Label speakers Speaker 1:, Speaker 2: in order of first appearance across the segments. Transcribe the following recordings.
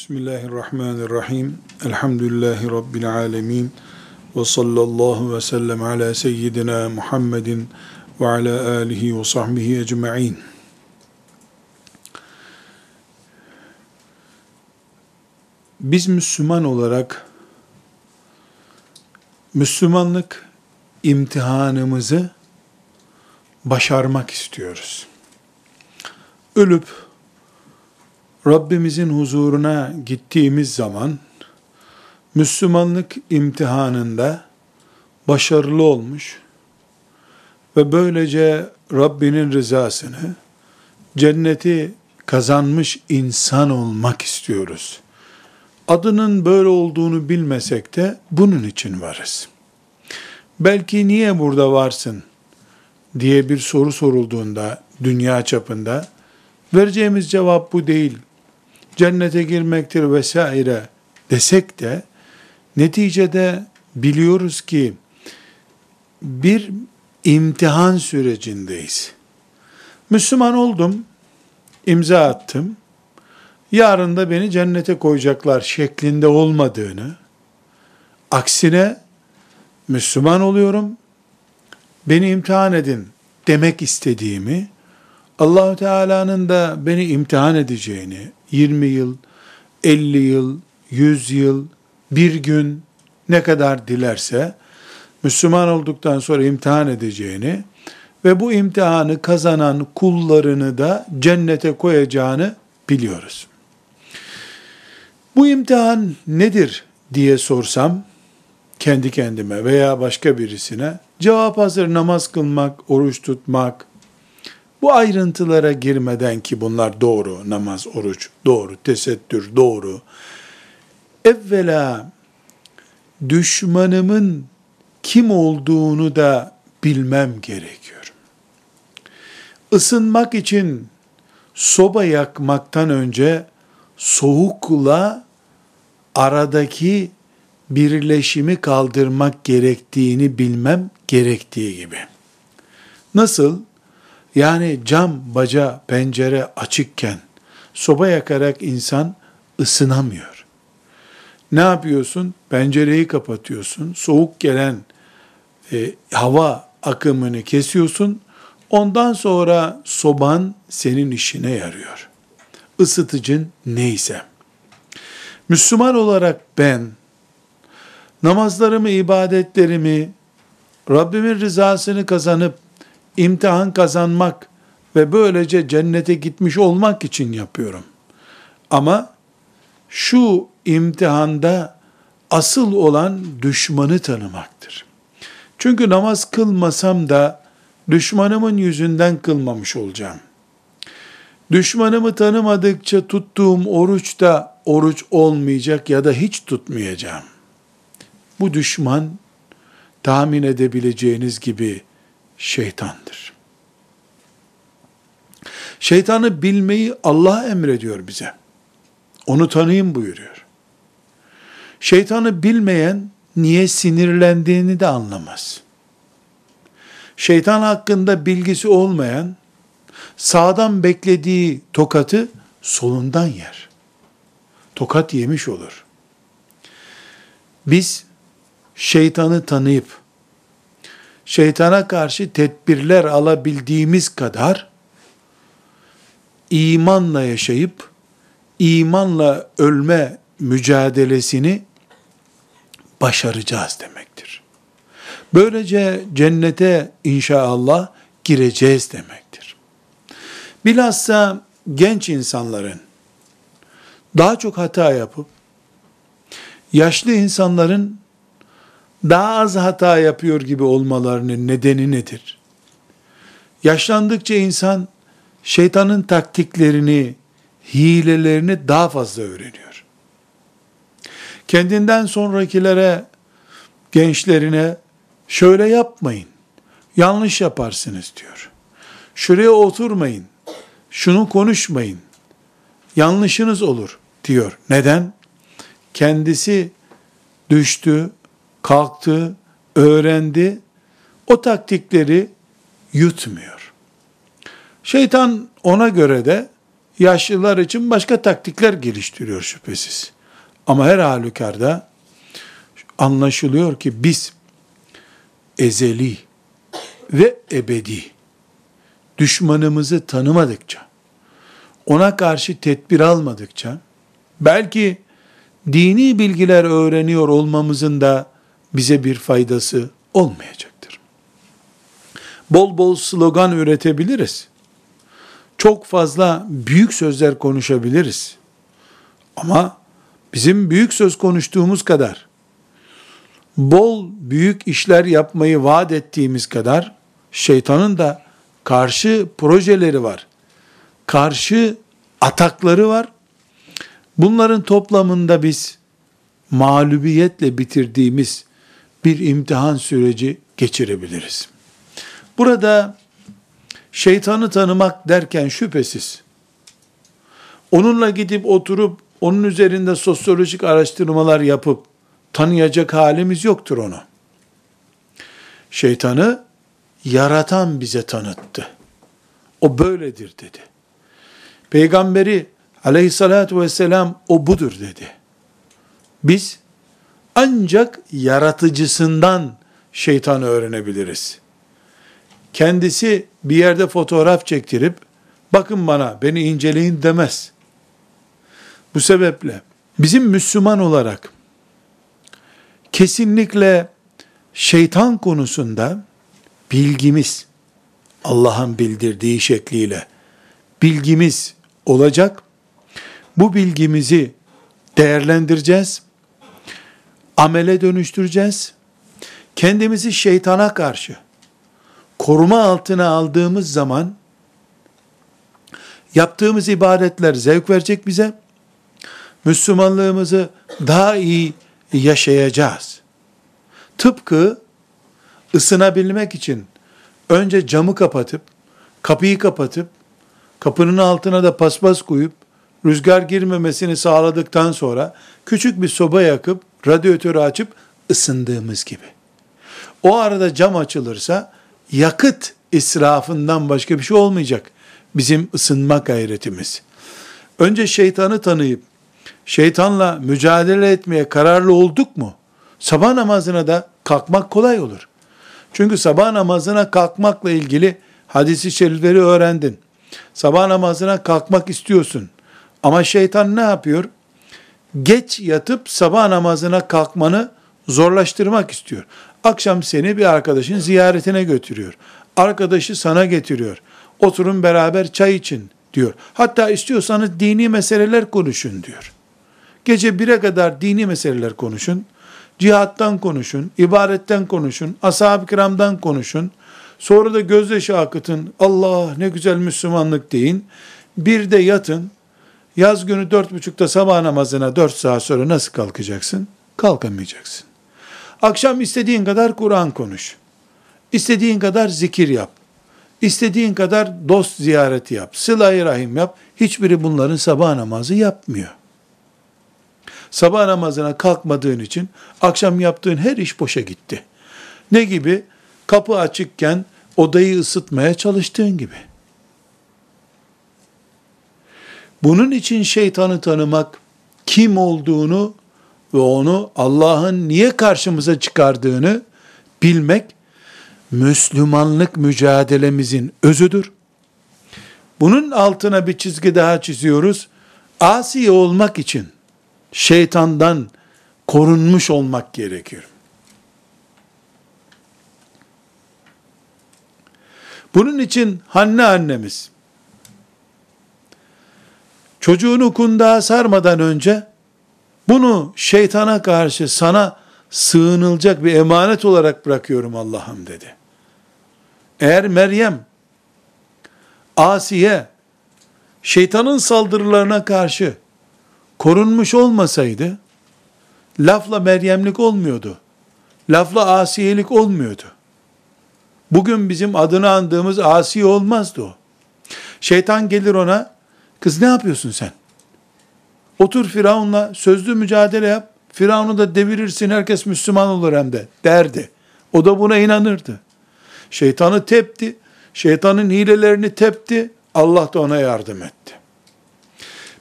Speaker 1: Bismillahirrahmanirrahim. Elhamdülillahi Rabbil alemin. Ve sallallahu ve sellem ala seyyidina Muhammedin ve ala alihi ve sahbihi ecma'in. Biz Müslüman olarak Müslümanlık imtihanımızı başarmak istiyoruz. Ölüp Rabbimizin huzuruna gittiğimiz zaman Müslümanlık imtihanında başarılı olmuş ve böylece Rabbinin rızasını, cenneti kazanmış insan olmak istiyoruz. Adının böyle olduğunu bilmesek de bunun için varız. Belki niye burada varsın diye bir soru sorulduğunda dünya çapında vereceğimiz cevap bu değil cennete girmektir vesaire desek de neticede biliyoruz ki bir imtihan sürecindeyiz. Müslüman oldum, imza attım. Yarın da beni cennete koyacaklar şeklinde olmadığını, aksine Müslüman oluyorum, beni imtihan edin demek istediğimi, Allahu Teala'nın da beni imtihan edeceğini, 20 yıl, 50 yıl, 100 yıl, bir gün ne kadar dilerse Müslüman olduktan sonra imtihan edeceğini ve bu imtihanı kazanan kullarını da cennete koyacağını biliyoruz. Bu imtihan nedir diye sorsam kendi kendime veya başka birisine cevap hazır namaz kılmak, oruç tutmak, bu ayrıntılara girmeden ki bunlar doğru, namaz, oruç doğru, tesettür doğru. Evvela düşmanımın kim olduğunu da bilmem gerekiyor. Isınmak için soba yakmaktan önce soğukla aradaki birleşimi kaldırmak gerektiğini bilmem gerektiği gibi. Nasıl? Yani cam, baca, pencere açıkken soba yakarak insan ısınamıyor. Ne yapıyorsun? Pencereyi kapatıyorsun. Soğuk gelen e, hava akımını kesiyorsun. Ondan sonra soban senin işine yarıyor. Isıtıcın neyse. Müslüman olarak ben namazlarımı, ibadetlerimi Rabbimin rızasını kazanıp imtihan kazanmak ve böylece cennete gitmiş olmak için yapıyorum. Ama şu imtihanda asıl olan düşmanı tanımaktır. Çünkü namaz kılmasam da düşmanımın yüzünden kılmamış olacağım. Düşmanımı tanımadıkça tuttuğum oruç da oruç olmayacak ya da hiç tutmayacağım. Bu düşman tahmin edebileceğiniz gibi şeytandır. Şeytanı bilmeyi Allah emrediyor bize. Onu tanıyın buyuruyor. Şeytanı bilmeyen niye sinirlendiğini de anlamaz. Şeytan hakkında bilgisi olmayan sağdan beklediği tokatı solundan yer. Tokat yemiş olur. Biz şeytanı tanıyıp şeytana karşı tedbirler alabildiğimiz kadar imanla yaşayıp imanla ölme mücadelesini başaracağız demektir. Böylece cennete inşallah gireceğiz demektir. Bilhassa genç insanların daha çok hata yapıp yaşlı insanların daha az hata yapıyor gibi olmalarının nedeni nedir? Yaşlandıkça insan şeytanın taktiklerini, hilelerini daha fazla öğreniyor. Kendinden sonrakilere, gençlerine şöyle yapmayın, yanlış yaparsınız diyor. Şuraya oturmayın, şunu konuşmayın, yanlışınız olur diyor. Neden? Kendisi düştü, kalktı, öğrendi, o taktikleri yutmuyor. Şeytan ona göre de Yaşlılar için başka taktikler geliştiriyor şüphesiz. Ama her halükarda anlaşılıyor ki biz ezeli ve ebedi düşmanımızı tanımadıkça, ona karşı tedbir almadıkça, belki dini bilgiler öğreniyor olmamızın da bize bir faydası olmayacaktır. Bol bol slogan üretebiliriz. Çok fazla büyük sözler konuşabiliriz. Ama bizim büyük söz konuştuğumuz kadar, bol büyük işler yapmayı vaat ettiğimiz kadar, şeytanın da karşı projeleri var. Karşı atakları var. Bunların toplamında biz mağlubiyetle bitirdiğimiz bir imtihan süreci geçirebiliriz. Burada şeytanı tanımak derken şüphesiz onunla gidip oturup onun üzerinde sosyolojik araştırmalar yapıp tanıyacak halimiz yoktur onu. Şeytanı yaratan bize tanıttı. O böyledir dedi. Peygamberi aleyhissalatü vesselam o budur dedi. Biz ancak yaratıcısından şeytanı öğrenebiliriz. Kendisi bir yerde fotoğraf çektirip bakın bana beni inceleyin demez. Bu sebeple bizim Müslüman olarak kesinlikle şeytan konusunda bilgimiz, Allah'ın bildirdiği şekliyle bilgimiz olacak. Bu bilgimizi değerlendireceğiz. Amele dönüştüreceğiz. Kendimizi şeytana karşı koruma altına aldığımız zaman yaptığımız ibadetler zevk verecek bize. Müslümanlığımızı daha iyi yaşayacağız. Tıpkı ısınabilmek için önce camı kapatıp, kapıyı kapatıp, kapının altına da paspas koyup, rüzgar girmemesini sağladıktan sonra küçük bir soba yakıp, radyatörü açıp ısındığımız gibi. O arada cam açılırsa yakıt israfından başka bir şey olmayacak. Bizim ısınma gayretimiz. Önce şeytanı tanıyıp şeytanla mücadele etmeye kararlı olduk mu? Sabah namazına da kalkmak kolay olur. Çünkü sabah namazına kalkmakla ilgili hadisi şerifleri öğrendin. Sabah namazına kalkmak istiyorsun. Ama şeytan ne yapıyor? Geç yatıp sabah namazına kalkmanı zorlaştırmak istiyor. Akşam seni bir arkadaşın ziyaretine götürüyor. Arkadaşı sana getiriyor. Oturun beraber çay için diyor. Hatta istiyorsanız dini meseleler konuşun diyor. Gece bire kadar dini meseleler konuşun cihattan konuşun, ibaretten konuşun, ashab-ı kiramdan konuşun. Sonra da gözyaşı akıtın, Allah ne güzel Müslümanlık deyin. Bir de yatın, yaz günü dört buçukta sabah namazına dört saat sonra nasıl kalkacaksın? Kalkamayacaksın. Akşam istediğin kadar Kur'an konuş. İstediğin kadar zikir yap. İstediğin kadar dost ziyareti yap. Sıla-i rahim yap. Hiçbiri bunların sabah namazı yapmıyor. Sabah namazına kalkmadığın için akşam yaptığın her iş boşa gitti. Ne gibi? Kapı açıkken odayı ısıtmaya çalıştığın gibi. Bunun için şeytanı tanımak, kim olduğunu ve onu Allah'ın niye karşımıza çıkardığını bilmek, Müslümanlık mücadelemizin özüdür. Bunun altına bir çizgi daha çiziyoruz. Asi olmak için, şeytandan korunmuş olmak gerekiyor. Bunun için Hanne annemiz çocuğunu kundağa sarmadan önce bunu şeytana karşı sana sığınılacak bir emanet olarak bırakıyorum Allah'ım dedi. Eğer Meryem Asiye şeytanın saldırılarına karşı korunmuş olmasaydı, lafla Meryemlik olmuyordu. Lafla asiyelik olmuyordu. Bugün bizim adını andığımız asi olmazdı o. Şeytan gelir ona, kız ne yapıyorsun sen? Otur Firavun'la sözlü mücadele yap. Firavun'u da devirirsin herkes Müslüman olur hem de derdi. O da buna inanırdı. Şeytanı tepti. Şeytanın hilelerini tepti. Allah da ona yardım etti.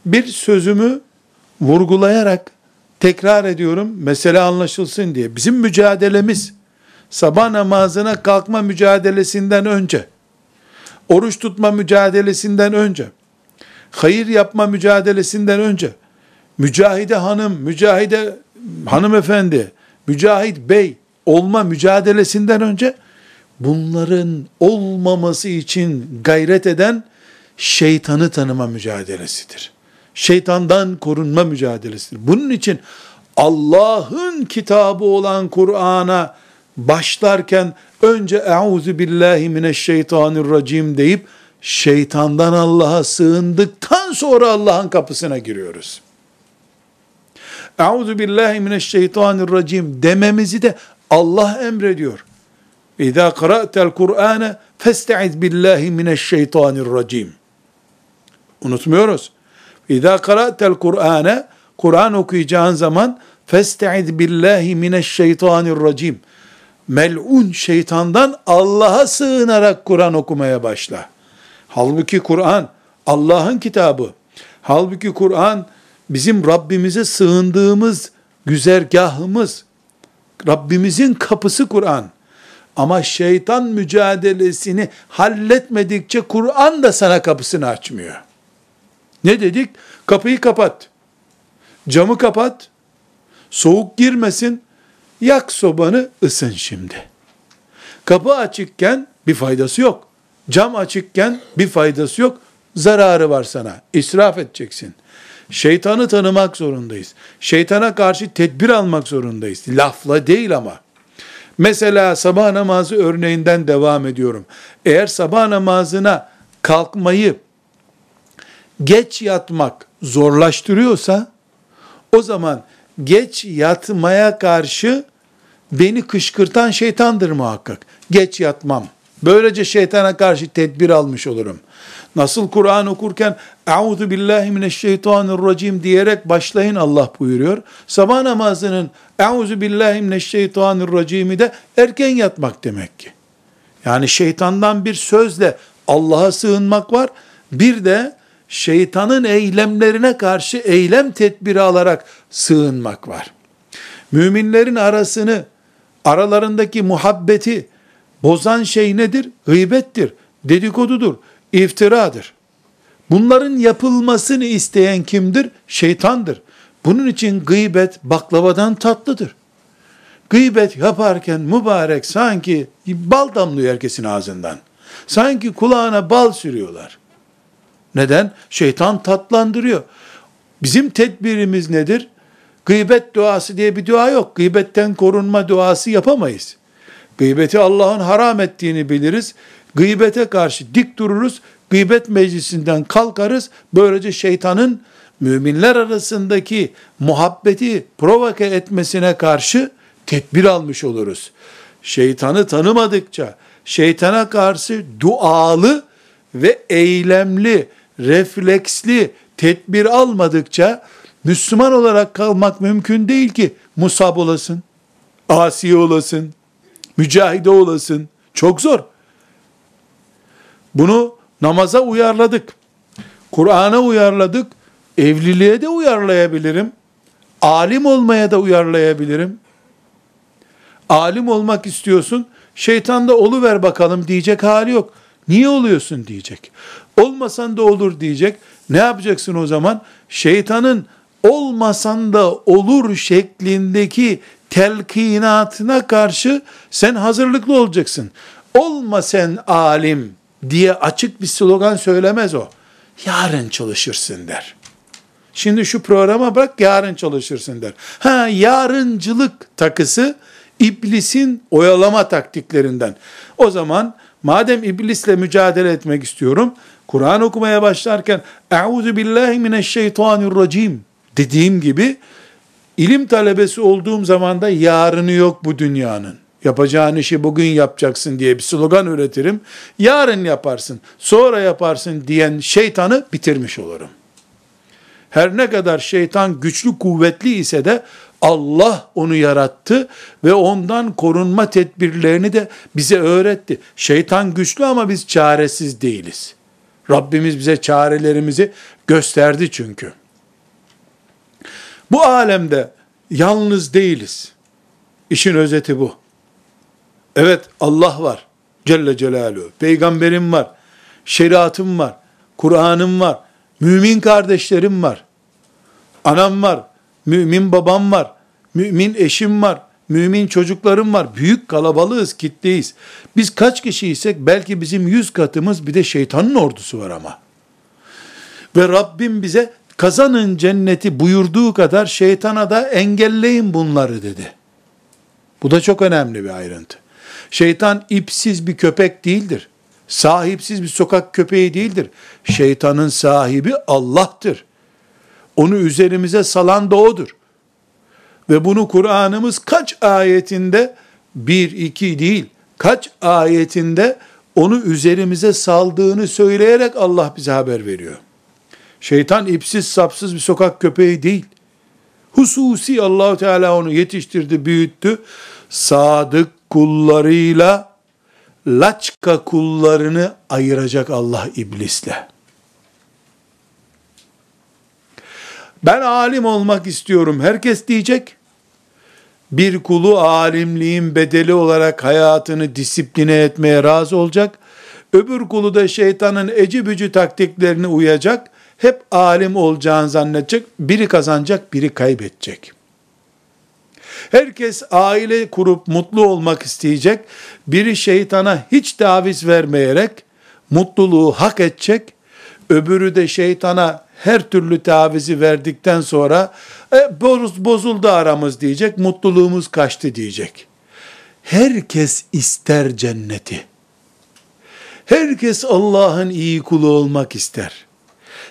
Speaker 1: Bir sözümü vurgulayarak tekrar ediyorum mesele anlaşılsın diye. Bizim mücadelemiz sabah namazına kalkma mücadelesinden önce, oruç tutma mücadelesinden önce, hayır yapma mücadelesinden önce, mücahide hanım, mücahide hanımefendi, mücahit bey olma mücadelesinden önce, bunların olmaması için gayret eden şeytanı tanıma mücadelesidir. Şeytandan korunma mücadelesidir. Bunun için Allah'ın kitabı olan Kur'an'a başlarken önce Euzu billahi mineşşeytanirracim deyip şeytandan Allah'a sığındıktan sonra Allah'ın kapısına giriyoruz. Euzu billahi mineşşeytanirracim dememizi de Allah emrediyor. İza qara'tel Kur'ane festaiz billahi mineşşeytanirracim. Unutmuyoruz. İza qara'tel Kur'ane Kur'an okuyacağın zaman festaiz billahi mineşşeytanirracim. Mel'un şeytandan Allah'a sığınarak Kur'an okumaya başla. Halbuki Kur'an Allah'ın kitabı. Halbuki Kur'an bizim Rabbimize sığındığımız güzergahımız. Rabbimizin kapısı Kur'an. Ama şeytan mücadelesini halletmedikçe Kur'an da sana kapısını açmıyor. Ne dedik? Kapıyı kapat. Camı kapat. Soğuk girmesin. Yak sobanı ısın şimdi. Kapı açıkken bir faydası yok. Cam açıkken bir faydası yok. Zararı var sana. İsraf edeceksin. Şeytanı tanımak zorundayız. Şeytana karşı tedbir almak zorundayız. Lafla değil ama. Mesela sabah namazı örneğinden devam ediyorum. Eğer sabah namazına kalkmayı geç yatmak zorlaştırıyorsa o zaman geç yatmaya karşı beni kışkırtan şeytandır muhakkak. Geç yatmam. Böylece şeytana karşı tedbir almış olurum. Nasıl Kur'an okurken Euzu billahi mineşşeytanirracim diyerek başlayın Allah buyuruyor. Sabah namazının Euzu billahi mineşşeytanirracimi de erken yatmak demek ki. Yani şeytandan bir sözle Allah'a sığınmak var. Bir de şeytanın eylemlerine karşı eylem tedbiri alarak sığınmak var. Müminlerin arasını, aralarındaki muhabbeti bozan şey nedir? Gıybettir, dedikodudur, iftiradır. Bunların yapılmasını isteyen kimdir? Şeytandır. Bunun için gıybet baklavadan tatlıdır. Gıybet yaparken mübarek sanki bal damlıyor herkesin ağzından. Sanki kulağına bal sürüyorlar. Neden? Şeytan tatlandırıyor. Bizim tedbirimiz nedir? Gıybet duası diye bir dua yok. Gıybetten korunma duası yapamayız. Gıybeti Allah'ın haram ettiğini biliriz. Gıybete karşı dik dururuz. Gıybet meclisinden kalkarız. Böylece şeytanın müminler arasındaki muhabbeti provoke etmesine karşı tedbir almış oluruz. Şeytanı tanımadıkça, şeytana karşı dualı ve eylemli, refleksli tedbir almadıkça Müslüman olarak kalmak mümkün değil ki musab olasın, asi olasın, mücahide olasın. Çok zor. Bunu namaza uyarladık. Kur'an'a uyarladık. Evliliğe de uyarlayabilirim. Alim olmaya da uyarlayabilirim. Alim olmak istiyorsun. Şeytan da oluver bakalım diyecek hali yok. Niye oluyorsun diyecek. Olmasan da olur diyecek. Ne yapacaksın o zaman? Şeytanın olmasan da olur şeklindeki telkinatına karşı sen hazırlıklı olacaksın. Olma sen alim diye açık bir slogan söylemez o. Yarın çalışırsın der. Şimdi şu programa bırak yarın çalışırsın der. Ha yarıncılık takısı iblisin oyalama taktiklerinden. O zaman madem iblisle mücadele etmek istiyorum, Kur'an okumaya başlarken Euzu billahi mineşşeytanirracim dediğim gibi ilim talebesi olduğum zaman da yarını yok bu dünyanın. Yapacağın işi bugün yapacaksın diye bir slogan üretirim. Yarın yaparsın, sonra yaparsın diyen şeytanı bitirmiş olurum. Her ne kadar şeytan güçlü kuvvetli ise de Allah onu yarattı ve ondan korunma tedbirlerini de bize öğretti. Şeytan güçlü ama biz çaresiz değiliz. Rabbimiz bize çarelerimizi gösterdi çünkü. Bu alemde yalnız değiliz. İşin özeti bu. Evet Allah var. Celle Celaluhu. Peygamberim var. Şeriatım var. Kur'an'ım var. Mümin kardeşlerim var. Anam var. Mümin babam var. Mümin eşim var. Mümin çocuklarım var. Büyük kalabalığız, kitleyiz. Biz kaç kişiysek belki bizim yüz katımız bir de şeytanın ordusu var ama. Ve Rabbim bize kazanın cenneti buyurduğu kadar şeytana da engelleyin bunları dedi. Bu da çok önemli bir ayrıntı. Şeytan ipsiz bir köpek değildir. Sahipsiz bir sokak köpeği değildir. Şeytanın sahibi Allah'tır. Onu üzerimize salan da O'dur. Ve bunu Kur'an'ımız kaç ayetinde, bir, iki değil, kaç ayetinde onu üzerimize saldığını söyleyerek Allah bize haber veriyor. Şeytan ipsiz sapsız bir sokak köpeği değil. Hususi Allahu Teala onu yetiştirdi, büyüttü. Sadık kullarıyla laçka kullarını ayıracak Allah iblisle. Ben alim olmak istiyorum. Herkes diyecek. Bir kulu alimliğin bedeli olarak hayatını disipline etmeye razı olacak. Öbür kulu da şeytanın eci bücü taktiklerine uyacak. Hep alim olacağını zannedecek. Biri kazanacak, biri kaybedecek. Herkes aile kurup mutlu olmak isteyecek. Biri şeytana hiç taviz vermeyerek mutluluğu hak edecek. Öbürü de şeytana her türlü tavizi verdikten sonra e, boz, bozuldu aramız diyecek, mutluluğumuz kaçtı diyecek. Herkes ister cenneti. Herkes Allah'ın iyi kulu olmak ister.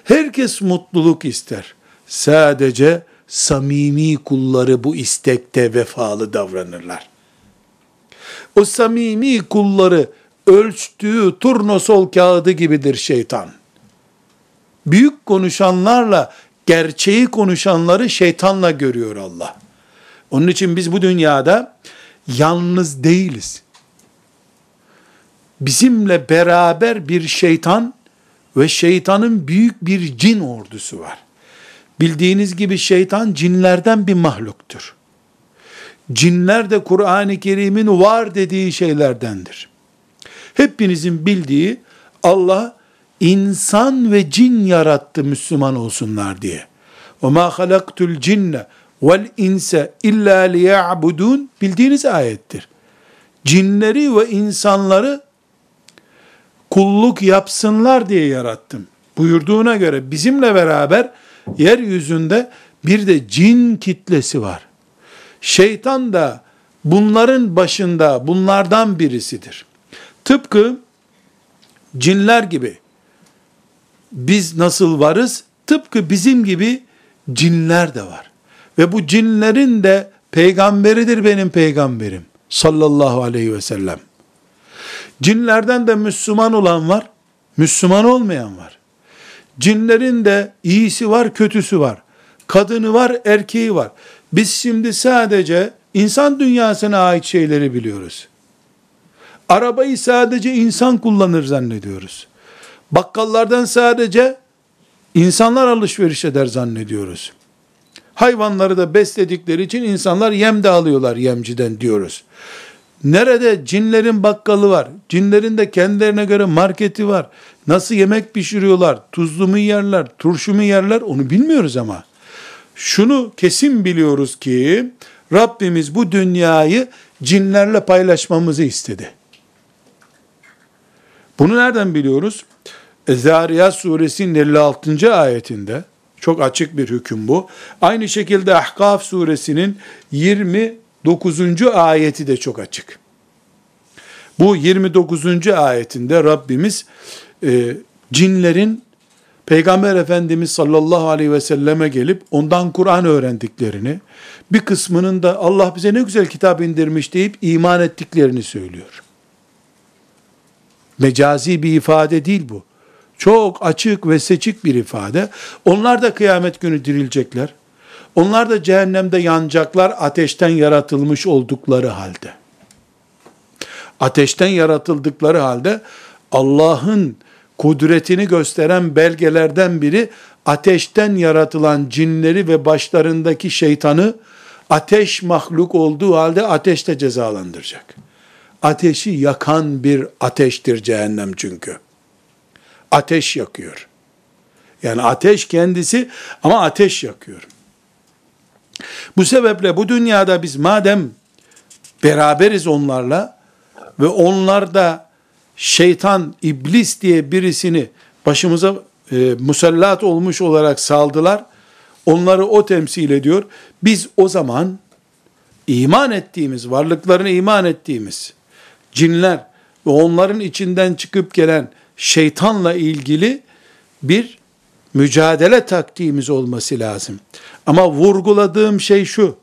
Speaker 1: Herkes mutluluk ister. Sadece samimi kulları bu istekte vefalı davranırlar. O samimi kulları ölçtüğü turnosol kağıdı gibidir şeytan. Büyük konuşanlarla gerçeği konuşanları şeytanla görüyor Allah. Onun için biz bu dünyada yalnız değiliz. Bizimle beraber bir şeytan ve şeytanın büyük bir cin ordusu var. Bildiğiniz gibi şeytan cinlerden bir mahluktur. Cinler de Kur'an-ı Kerim'in var dediği şeylerdendir. Hepinizin bildiği Allah insan ve cin yarattı Müslüman olsunlar diye. وَمَا خَلَقْتُ الْجِنَّ وَالْاِنْسَ اِلَّا لِيَعْبُدُونَ Bildiğiniz ayettir. Cinleri ve insanları kulluk yapsınlar diye yarattım. Buyurduğuna göre bizimle beraber yeryüzünde bir de cin kitlesi var. Şeytan da bunların başında bunlardan birisidir. Tıpkı cinler gibi biz nasıl varız? Tıpkı bizim gibi cinler de var. Ve bu cinlerin de peygamberidir benim peygamberim sallallahu aleyhi ve sellem. Cinlerden de Müslüman olan var, Müslüman olmayan var. Cinlerin de iyisi var, kötüsü var. Kadını var, erkeği var. Biz şimdi sadece insan dünyasına ait şeyleri biliyoruz. Arabayı sadece insan kullanır zannediyoruz. Bakkallardan sadece insanlar alışveriş eder zannediyoruz. Hayvanları da besledikleri için insanlar yem de alıyorlar yemciden diyoruz. Nerede cinlerin bakkalı var, cinlerin de kendilerine göre marketi var, nasıl yemek pişiriyorlar, tuzlu mu yerler, turşu mu yerler onu bilmiyoruz ama. Şunu kesin biliyoruz ki Rabbimiz bu dünyayı cinlerle paylaşmamızı istedi. Bunu nereden biliyoruz? Zariyat suresinin 56. ayetinde çok açık bir hüküm bu. Aynı şekilde Ahkaf suresinin 29. ayeti de çok açık. Bu 29. ayetinde Rabbimiz e, cinlerin Peygamber Efendimiz sallallahu aleyhi ve selleme gelip ondan Kur'an öğrendiklerini, bir kısmının da Allah bize ne güzel kitap indirmiş deyip iman ettiklerini söylüyor. Mecazi bir ifade değil bu. Çok açık ve seçik bir ifade. Onlar da kıyamet günü dirilecekler. Onlar da cehennemde yanacaklar ateşten yaratılmış oldukları halde. Ateşten yaratıldıkları halde Allah'ın kudretini gösteren belgelerden biri ateşten yaratılan cinleri ve başlarındaki şeytanı ateş mahluk olduğu halde ateşte cezalandıracak. Ateşi yakan bir ateştir cehennem çünkü. Ateş yakıyor. Yani ateş kendisi ama ateş yakıyor. Bu sebeple bu dünyada biz madem beraberiz onlarla ve onlar da şeytan, iblis diye birisini başımıza e, musallat olmuş olarak saldılar. Onları o temsil ediyor. Biz o zaman iman ettiğimiz, varlıklarına iman ettiğimiz cinler ve onların içinden çıkıp gelen şeytanla ilgili bir mücadele taktiğimiz olması lazım. Ama vurguladığım şey şu.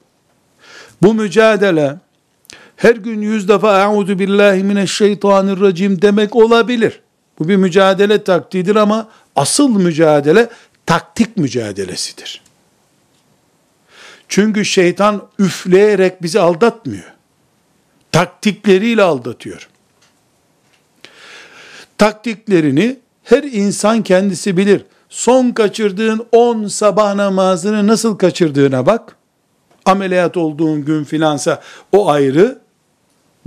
Speaker 1: Bu mücadele her gün yüz defa "Euzu billahi mineşşeytanirracim" demek olabilir. Bu bir mücadele taktiğidir ama asıl mücadele taktik mücadelesidir. Çünkü şeytan üfleyerek bizi aldatmıyor. Taktikleriyle aldatıyor. Taktiklerini her insan kendisi bilir. Son kaçırdığın 10 sabah namazını nasıl kaçırdığına bak. Ameliyat olduğun gün filansa o ayrı.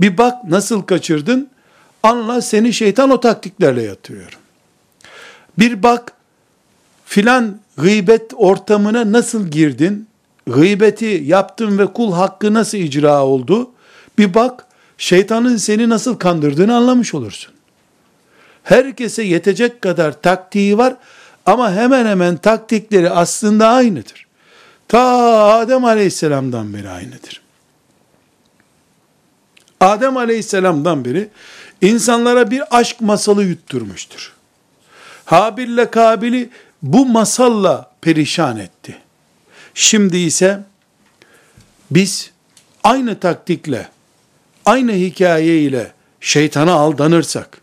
Speaker 1: Bir bak nasıl kaçırdın. Anla seni şeytan o taktiklerle yatırıyor. Bir bak filan gıybet ortamına nasıl girdin? Gıybeti yaptın ve kul hakkı nasıl icra oldu? Bir bak şeytanın seni nasıl kandırdığını anlamış olursun. Herkese yetecek kadar taktiği var ama hemen hemen taktikleri aslında aynıdır. Ta Adem Aleyhisselam'dan beri aynıdır. Adem Aleyhisselam'dan beri insanlara bir aşk masalı yutturmuştur. Habil'le Kabil'i bu masalla perişan etti. Şimdi ise biz aynı taktikle, aynı hikaye ile şeytana aldanırsak,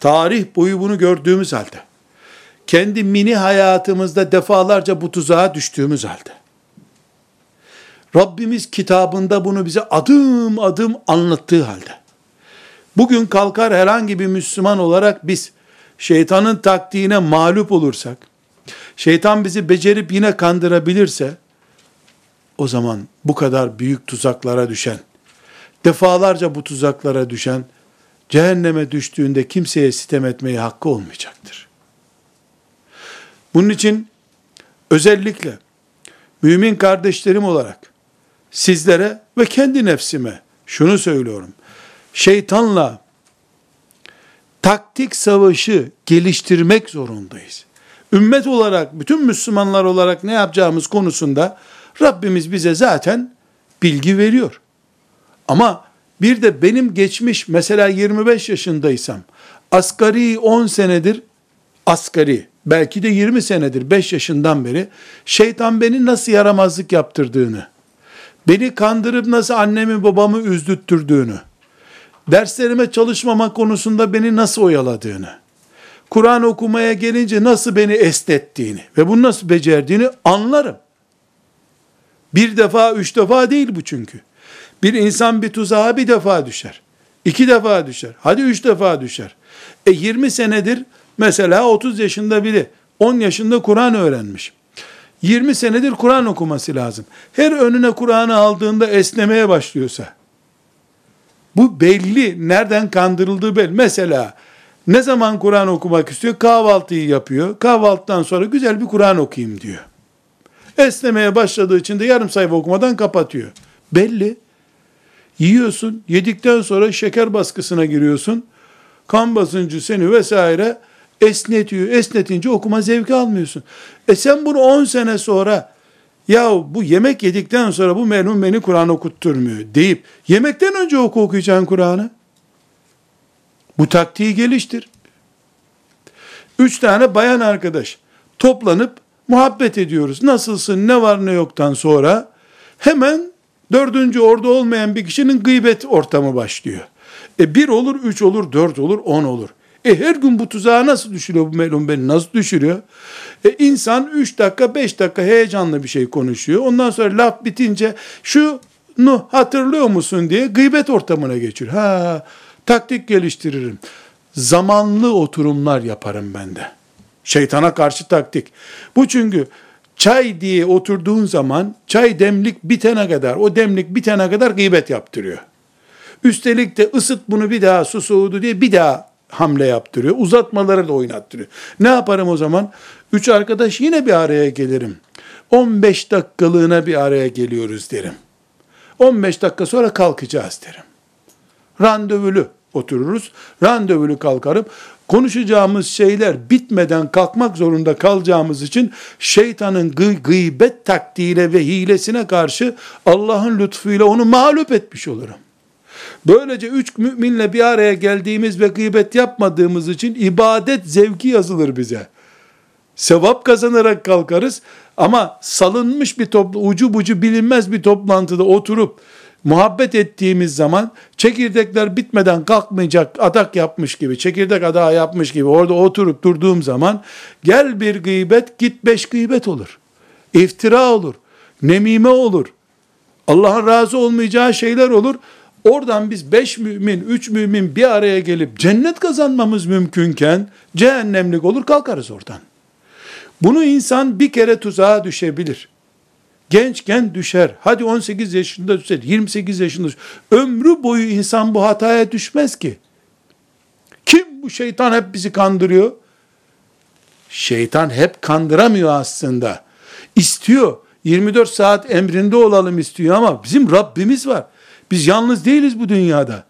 Speaker 1: tarih boyu bunu gördüğümüz halde, kendi mini hayatımızda defalarca bu tuzağa düştüğümüz halde, Rabbimiz kitabında bunu bize adım adım anlattığı halde, bugün kalkar herhangi bir Müslüman olarak biz, şeytanın taktiğine mağlup olursak, şeytan bizi becerip yine kandırabilirse, o zaman bu kadar büyük tuzaklara düşen, defalarca bu tuzaklara düşen, cehenneme düştüğünde kimseye sitem etmeye hakkı olmayacaktır. Bunun için özellikle mümin kardeşlerim olarak sizlere ve kendi nefsime şunu söylüyorum. Şeytanla taktik savaşı geliştirmek zorundayız. Ümmet olarak, bütün Müslümanlar olarak ne yapacağımız konusunda Rabbimiz bize zaten bilgi veriyor. Ama bir de benim geçmiş mesela 25 yaşındaysam asgari 10 senedir asgari belki de 20 senedir 5 yaşından beri şeytan beni nasıl yaramazlık yaptırdığını beni kandırıp nasıl annemi babamı üzdüttürdüğünü derslerime çalışmama konusunda beni nasıl oyaladığını Kur'an okumaya gelince nasıl beni estettiğini ve bunu nasıl becerdiğini anlarım. Bir defa, üç defa değil bu çünkü. Bir insan bir tuzağa bir defa düşer. iki defa düşer. Hadi üç defa düşer. E 20 senedir mesela 30 yaşında biri 10 yaşında Kur'an öğrenmiş. 20 senedir Kur'an okuması lazım. Her önüne Kur'an'ı aldığında esnemeye başlıyorsa, bu belli, nereden kandırıldığı belli. Mesela, ne zaman Kur'an okumak istiyor? Kahvaltıyı yapıyor. Kahvaltıdan sonra güzel bir Kur'an okuyayım diyor. Esnemeye başladığı için de yarım sayfa okumadan kapatıyor. Belli. Yiyorsun, yedikten sonra şeker baskısına giriyorsun. Kan basıncı seni vesaire esnetiyor. Esnetince okuma zevki almıyorsun. E sen bunu 10 sene sonra ya bu yemek yedikten sonra bu merhum beni Kur'an okutturmuyor deyip yemekten önce oku okuyacaksın Kur'an'ı. Bu taktiği geliştir. Üç tane bayan arkadaş toplanıp muhabbet ediyoruz. Nasılsın, ne var ne yoktan sonra hemen dördüncü orada olmayan bir kişinin gıybet ortamı başlıyor. E bir olur, üç olur, dört olur, on olur. E her gün bu tuzağa nasıl düşürüyor bu melun beni nasıl düşürüyor? E insan üç dakika beş dakika heyecanlı bir şey konuşuyor. Ondan sonra laf bitince şunu hatırlıyor musun diye gıybet ortamına geçiyor. Ha taktik geliştiririm. zamanlı oturumlar yaparım ben de. Şeytana karşı taktik. Bu çünkü çay diye oturduğun zaman çay demlik bitene kadar, o demlik bitene kadar gıybet yaptırıyor. Üstelik de ısıt bunu bir daha su soğudu diye bir daha hamle yaptırıyor. Uzatmaları da oynattırıyor. Ne yaparım o zaman? Üç arkadaş yine bir araya gelirim. 15 dakikalığına bir araya geliyoruz derim. 15 dakika sonra kalkacağız derim. Randevulu otururuz. Randevulu kalkarım. Konuşacağımız şeyler bitmeden kalkmak zorunda kalacağımız için şeytanın gı gıybet taktiğiyle ve hilesine karşı Allah'ın lütfuyla onu mağlup etmiş olurum. Böylece üç müminle bir araya geldiğimiz ve gıybet yapmadığımız için ibadet zevki yazılır bize. Sevap kazanarak kalkarız ama salınmış bir toplu, ucu bucu bilinmez bir toplantıda oturup muhabbet ettiğimiz zaman çekirdekler bitmeden kalkmayacak adak yapmış gibi, çekirdek adağı yapmış gibi orada oturup durduğum zaman gel bir gıybet git beş gıybet olur. İftira olur. Nemime olur. Allah'ın razı olmayacağı şeyler olur. Oradan biz beş mümin, üç mümin bir araya gelip cennet kazanmamız mümkünken cehennemlik olur kalkarız oradan. Bunu insan bir kere tuzağa düşebilir. Gençken düşer. Hadi 18 yaşında düşer, 28 yaşında düşer. Ömrü boyu insan bu hataya düşmez ki. Kim bu şeytan hep bizi kandırıyor? Şeytan hep kandıramıyor aslında. İstiyor. 24 saat emrinde olalım istiyor ama bizim Rabbimiz var. Biz yalnız değiliz bu dünyada.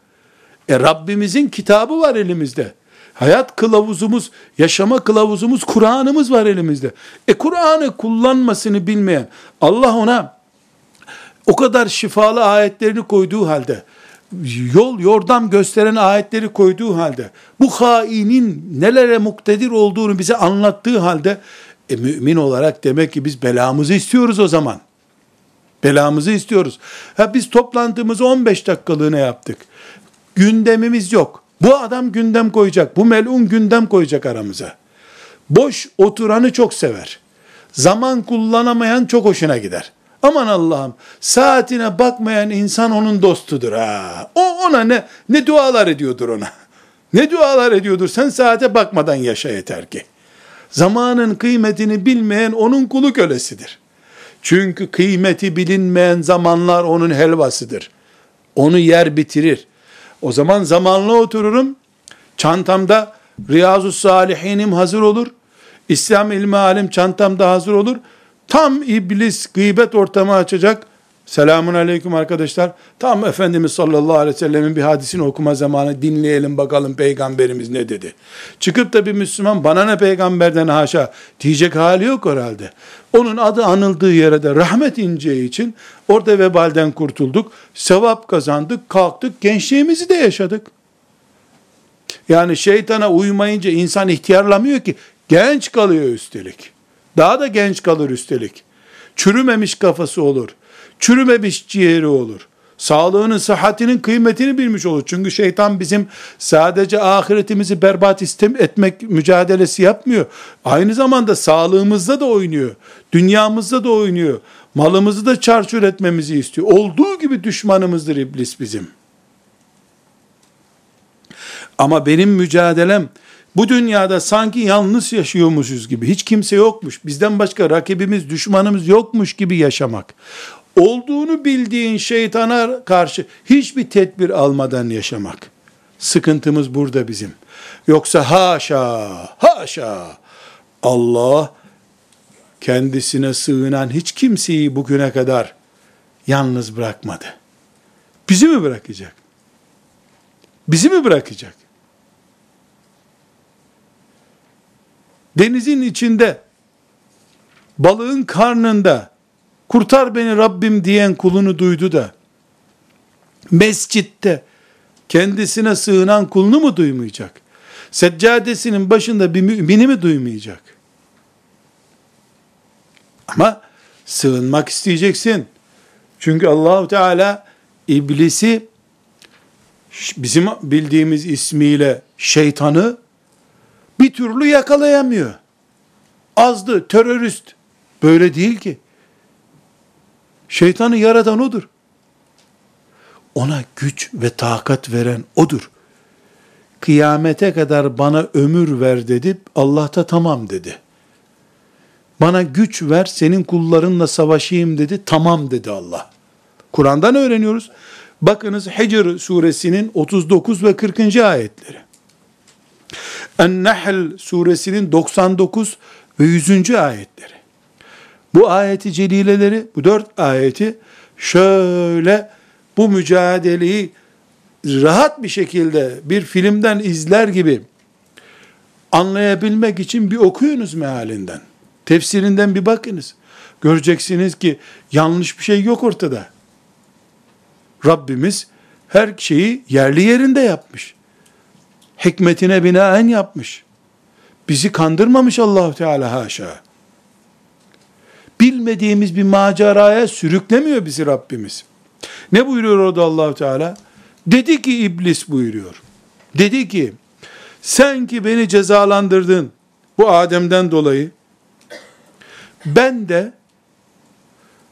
Speaker 1: E Rabbimizin kitabı var elimizde. Hayat kılavuzumuz, yaşama kılavuzumuz, Kur'an'ımız var elimizde. E Kur'an'ı kullanmasını bilmeyen, Allah ona o kadar şifalı ayetlerini koyduğu halde, yol yordam gösteren ayetleri koyduğu halde, bu hainin nelere muktedir olduğunu bize anlattığı halde, e mümin olarak demek ki biz belamızı istiyoruz o zaman. Belamızı istiyoruz. Ha biz toplantımızı 15 dakikalığına yaptık. Gündemimiz yok. Bu adam gündem koyacak. Bu melun gündem koyacak aramıza. Boş oturanı çok sever. Zaman kullanamayan çok hoşuna gider. Aman Allah'ım saatine bakmayan insan onun dostudur ha. O ona ne ne dualar ediyordur ona. Ne dualar ediyordur sen saate bakmadan yaşa yeter ki. Zamanın kıymetini bilmeyen onun kulu kölesidir. Çünkü kıymeti bilinmeyen zamanlar onun helvasıdır. Onu yer bitirir. O zaman zamanla otururum. Çantamda Riyazu Salihinim hazır olur. İslam ilmi alim çantamda hazır olur. Tam iblis gıybet ortamı açacak. Selamun aleyküm arkadaşlar. Tam Efendimiz sallallahu aleyhi ve sellemin bir hadisini okuma zamanı dinleyelim bakalım peygamberimiz ne dedi. Çıkıp da bir Müslüman bana ne peygamberden haşa diyecek hali yok herhalde. Onun adı anıldığı yere de rahmet ineceği için orada vebalden kurtulduk. Sevap kazandık, kalktık, gençliğimizi de yaşadık. Yani şeytana uymayınca insan ihtiyarlamıyor ki. Genç kalıyor üstelik. Daha da genç kalır üstelik. Çürümemiş kafası olur çürümemiş ciğeri olur. Sağlığının, sıhhatinin kıymetini bilmiş olur. Çünkü şeytan bizim sadece ahiretimizi berbat istem etmek mücadelesi yapmıyor. Aynı zamanda sağlığımızda da oynuyor. Dünyamızda da oynuyor. Malımızı da çarçur etmemizi istiyor. Olduğu gibi düşmanımızdır iblis bizim. Ama benim mücadelem bu dünyada sanki yalnız yaşıyormuşuz gibi, hiç kimse yokmuş, bizden başka rakibimiz, düşmanımız yokmuş gibi yaşamak olduğunu bildiğin şeytana karşı hiçbir tedbir almadan yaşamak. Sıkıntımız burada bizim. Yoksa haşa, haşa, Allah kendisine sığınan hiç kimseyi bugüne kadar yalnız bırakmadı. Bizi mi bırakacak? Bizi mi bırakacak? Denizin içinde, balığın karnında, kurtar beni Rabbim diyen kulunu duydu da, mescitte kendisine sığınan kulunu mu duymayacak? Seccadesinin başında bir mümini mi duymayacak? Ama sığınmak isteyeceksin. Çünkü Allahu Teala iblisi bizim bildiğimiz ismiyle şeytanı bir türlü yakalayamıyor. Azdı, terörist. Böyle değil ki. Şeytanı yaratan odur. Ona güç ve takat veren odur. kıyamete kadar bana ömür ver dedi. Allah da tamam dedi. Bana güç ver, senin kullarınla savaşayım dedi. Tamam dedi Allah. Kur'an'dan öğreniyoruz. Bakınız Hicr suresinin 39 ve 40. ayetleri. En-Nahl suresinin 99 ve 100. ayetleri. Bu ayeti celileleri, bu dört ayeti şöyle bu mücadeleyi rahat bir şekilde bir filmden izler gibi anlayabilmek için bir okuyunuz mealinden. Tefsirinden bir bakınız. Göreceksiniz ki yanlış bir şey yok ortada. Rabbimiz her şeyi yerli yerinde yapmış. Hikmetine binaen yapmış. Bizi kandırmamış Allahu Teala haşa. Bilmediğimiz bir maceraya sürüklemiyor bizi Rabbimiz. Ne buyuruyor orada Allahu Teala? Dedi ki iblis buyuruyor. Dedi ki sen ki beni cezalandırdın bu Adem'den dolayı ben de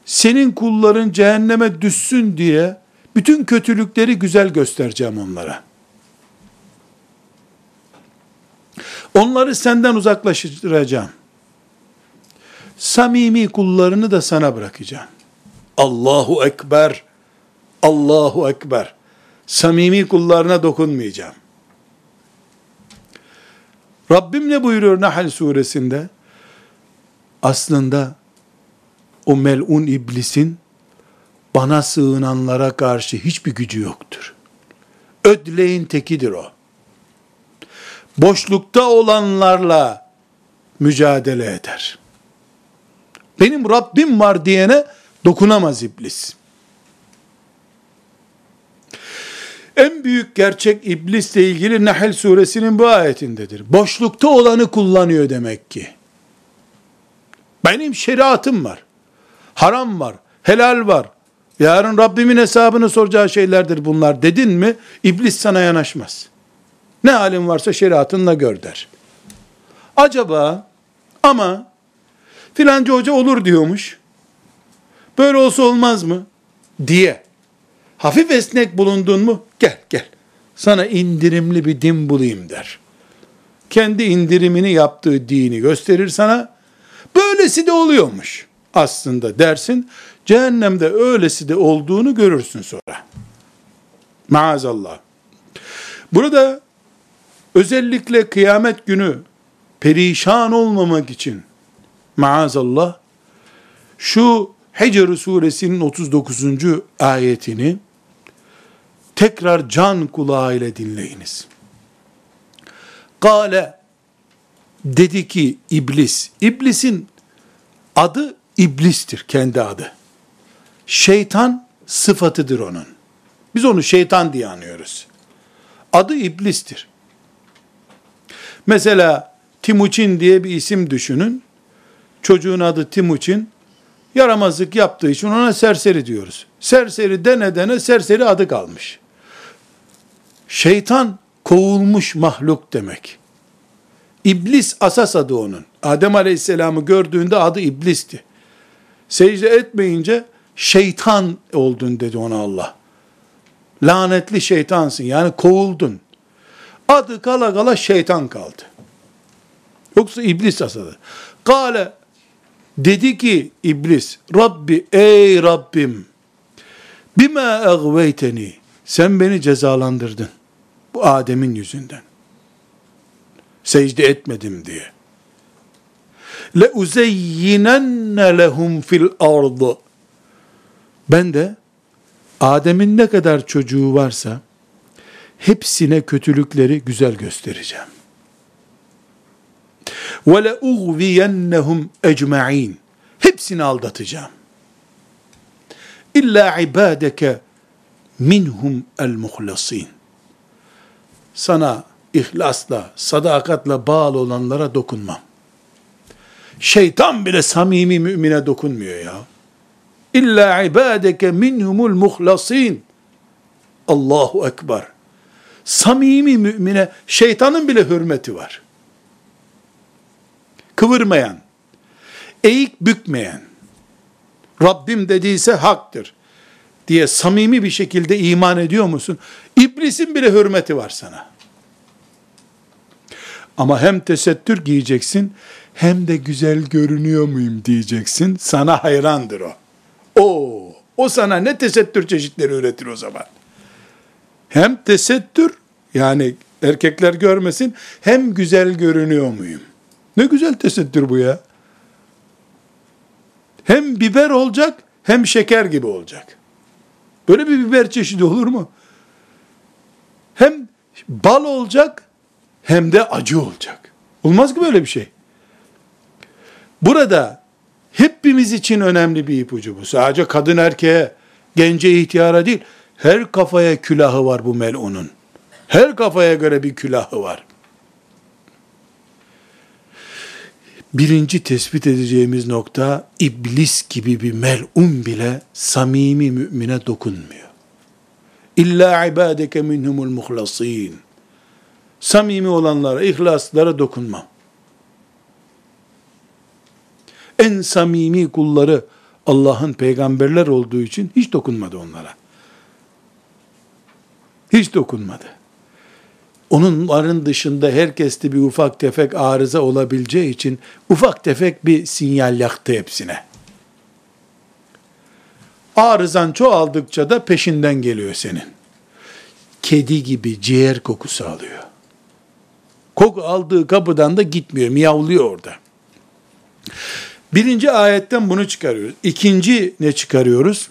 Speaker 1: senin kulların cehenneme düşsün diye bütün kötülükleri güzel göstereceğim onlara. Onları senden uzaklaştıracağım. Samimi kullarını da sana bırakacağım. Allahu Ekber. Allahu Ekber. Samimi kullarına dokunmayacağım. Rabbim ne buyuruyor Nahl suresinde? Aslında o melun iblisin bana sığınanlara karşı hiçbir gücü yoktur. Ödleyin tekidir o. Boşlukta olanlarla mücadele eder. Benim Rabbim var diyene dokunamaz iblis. En büyük gerçek iblisle ilgili Nahl suresinin bu ayetindedir. Boşlukta olanı kullanıyor demek ki. Benim şeriatım var. Haram var. Helal var. Yarın Rabbimin hesabını soracağı şeylerdir bunlar dedin mi, iblis sana yanaşmaz. Ne halin varsa şeriatınla gör der. Acaba ama filanca hoca olur diyormuş. Böyle olsa olmaz mı? Diye. Hafif esnek bulundun mu? Gel gel. Sana indirimli bir din bulayım der. Kendi indirimini yaptığı dini gösterir sana. Böylesi de oluyormuş aslında dersin. Cehennemde öylesi de olduğunu görürsün sonra. Maazallah. Burada özellikle kıyamet günü perişan olmamak için maazallah şu Hicr suresinin 39. ayetini tekrar can kulağıyla dinleyiniz. Kale dedi ki iblis, iblisin adı iblistir kendi adı. Şeytan sıfatıdır onun. Biz onu şeytan diye anıyoruz. Adı iblistir. Mesela Timuçin diye bir isim düşünün. Çocuğun adı Timuçin. Yaramazlık yaptığı için ona serseri diyoruz. Serseri dene dene serseri adı kalmış. Şeytan kovulmuş mahluk demek. İblis asas adı onun. Adem Aleyhisselam'ı gördüğünde adı iblisti. Secde etmeyince şeytan oldun dedi ona Allah. Lanetli şeytansın yani kovuldun. Adı kala kala şeytan kaldı. Yoksa iblis asadı. Kale dedi ki iblis Rabbi ey Rabbim bime egveyteni sen beni cezalandırdın. Bu Adem'in yüzünden. Secde etmedim diye. Le uzeyyinenne lehum fil ardı. Ben de Adem'in ne kadar çocuğu varsa hepsine kötülükleri güzel göstereceğim. Ve le ugviyennehum ecma'in. Hepsini aldatacağım. İlla ibadeke minhum el muhlasin sana ihlasla, sadakatla bağlı olanlara dokunmam. Şeytan bile samimi mümine dokunmuyor ya. İlla ibadeke minhumul muhlasin. Allahu Ekber. Samimi mümine şeytanın bile hürmeti var. Kıvırmayan, eğik bükmeyen, Rabbim dediyse haktır diye samimi bir şekilde iman ediyor musun? İblisin bile hürmeti var sana. Ama hem tesettür giyeceksin, hem de güzel görünüyor muyum diyeceksin. Sana hayrandır o. O, o sana ne tesettür çeşitleri üretir o zaman. Hem tesettür, yani erkekler görmesin, hem güzel görünüyor muyum? Ne güzel tesettür bu ya. Hem biber olacak, hem şeker gibi olacak. Böyle bir biber çeşidi olur mu? Hem bal olacak, hem de acı olacak. Olmaz ki böyle bir şey. Burada hepimiz için önemli bir ipucu bu. Sadece kadın erkeğe, gence ihtiyara değil, her kafaya külahı var bu melunun. Her kafaya göre bir külahı var. Birinci tespit edeceğimiz nokta, iblis gibi bir melun bile samimi mümine dokunmuyor. İlla ibadeke minhumul muhlasin. Samimi olanlara, ihlaslara dokunmam. En samimi kulları Allah'ın peygamberler olduğu için hiç dokunmadı onlara. Hiç dokunmadı. Onların dışında herkeste bir ufak tefek arıza olabileceği için ufak tefek bir sinyal yaktı hepsine. Arızan çoğaldıkça da peşinden geliyor senin. Kedi gibi ciğer kokusu alıyor. Koku aldığı kapıdan da gitmiyor, miyavlıyor orada. Birinci ayetten bunu çıkarıyoruz. İkinci ne çıkarıyoruz?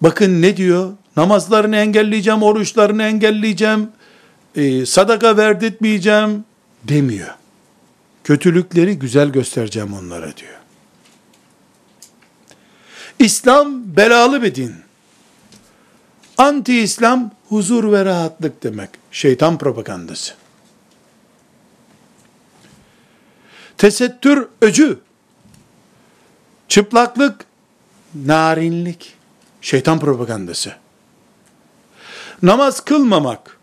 Speaker 1: Bakın ne diyor? Namazlarını engelleyeceğim, oruçlarını engelleyeceğim, e, sadaka verdirtmeyeceğim demiyor. Kötülükleri güzel göstereceğim onlara diyor. İslam belalı bir din. Anti-İslam huzur ve rahatlık demek. Şeytan propagandası. Tesettür öcü. Çıplaklık narinlik. Şeytan propagandası. Namaz kılmamak,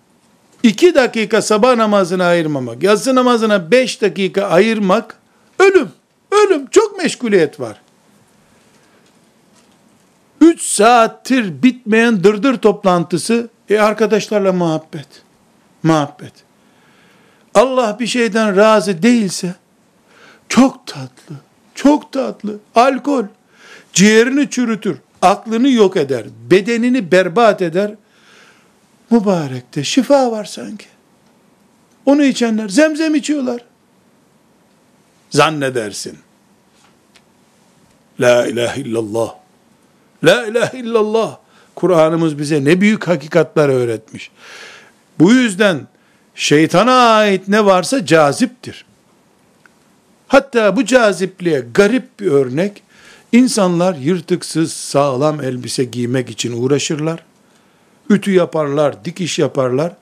Speaker 1: iki dakika sabah namazına ayırmamak, yatsı namazına beş dakika ayırmak, ölüm. Ölüm. Çok meşguliyet var. Üç saattir bitmeyen dırdır toplantısı, e arkadaşlarla muhabbet. Muhabbet. Allah bir şeyden razı değilse, çok tatlı, çok tatlı. Alkol, ciğerini çürütür, aklını yok eder, bedenini berbat eder, mübarekte şifa var sanki. Onu içenler zemzem içiyorlar. Zannedersin. La ilahe illallah. La ilahe illallah. Kur'an'ımız bize ne büyük hakikatler öğretmiş. Bu yüzden şeytana ait ne varsa caziptir. Hatta bu cazipliğe garip bir örnek, insanlar yırtıksız sağlam elbise giymek için uğraşırlar ütü yaparlar, dikiş yaparlar.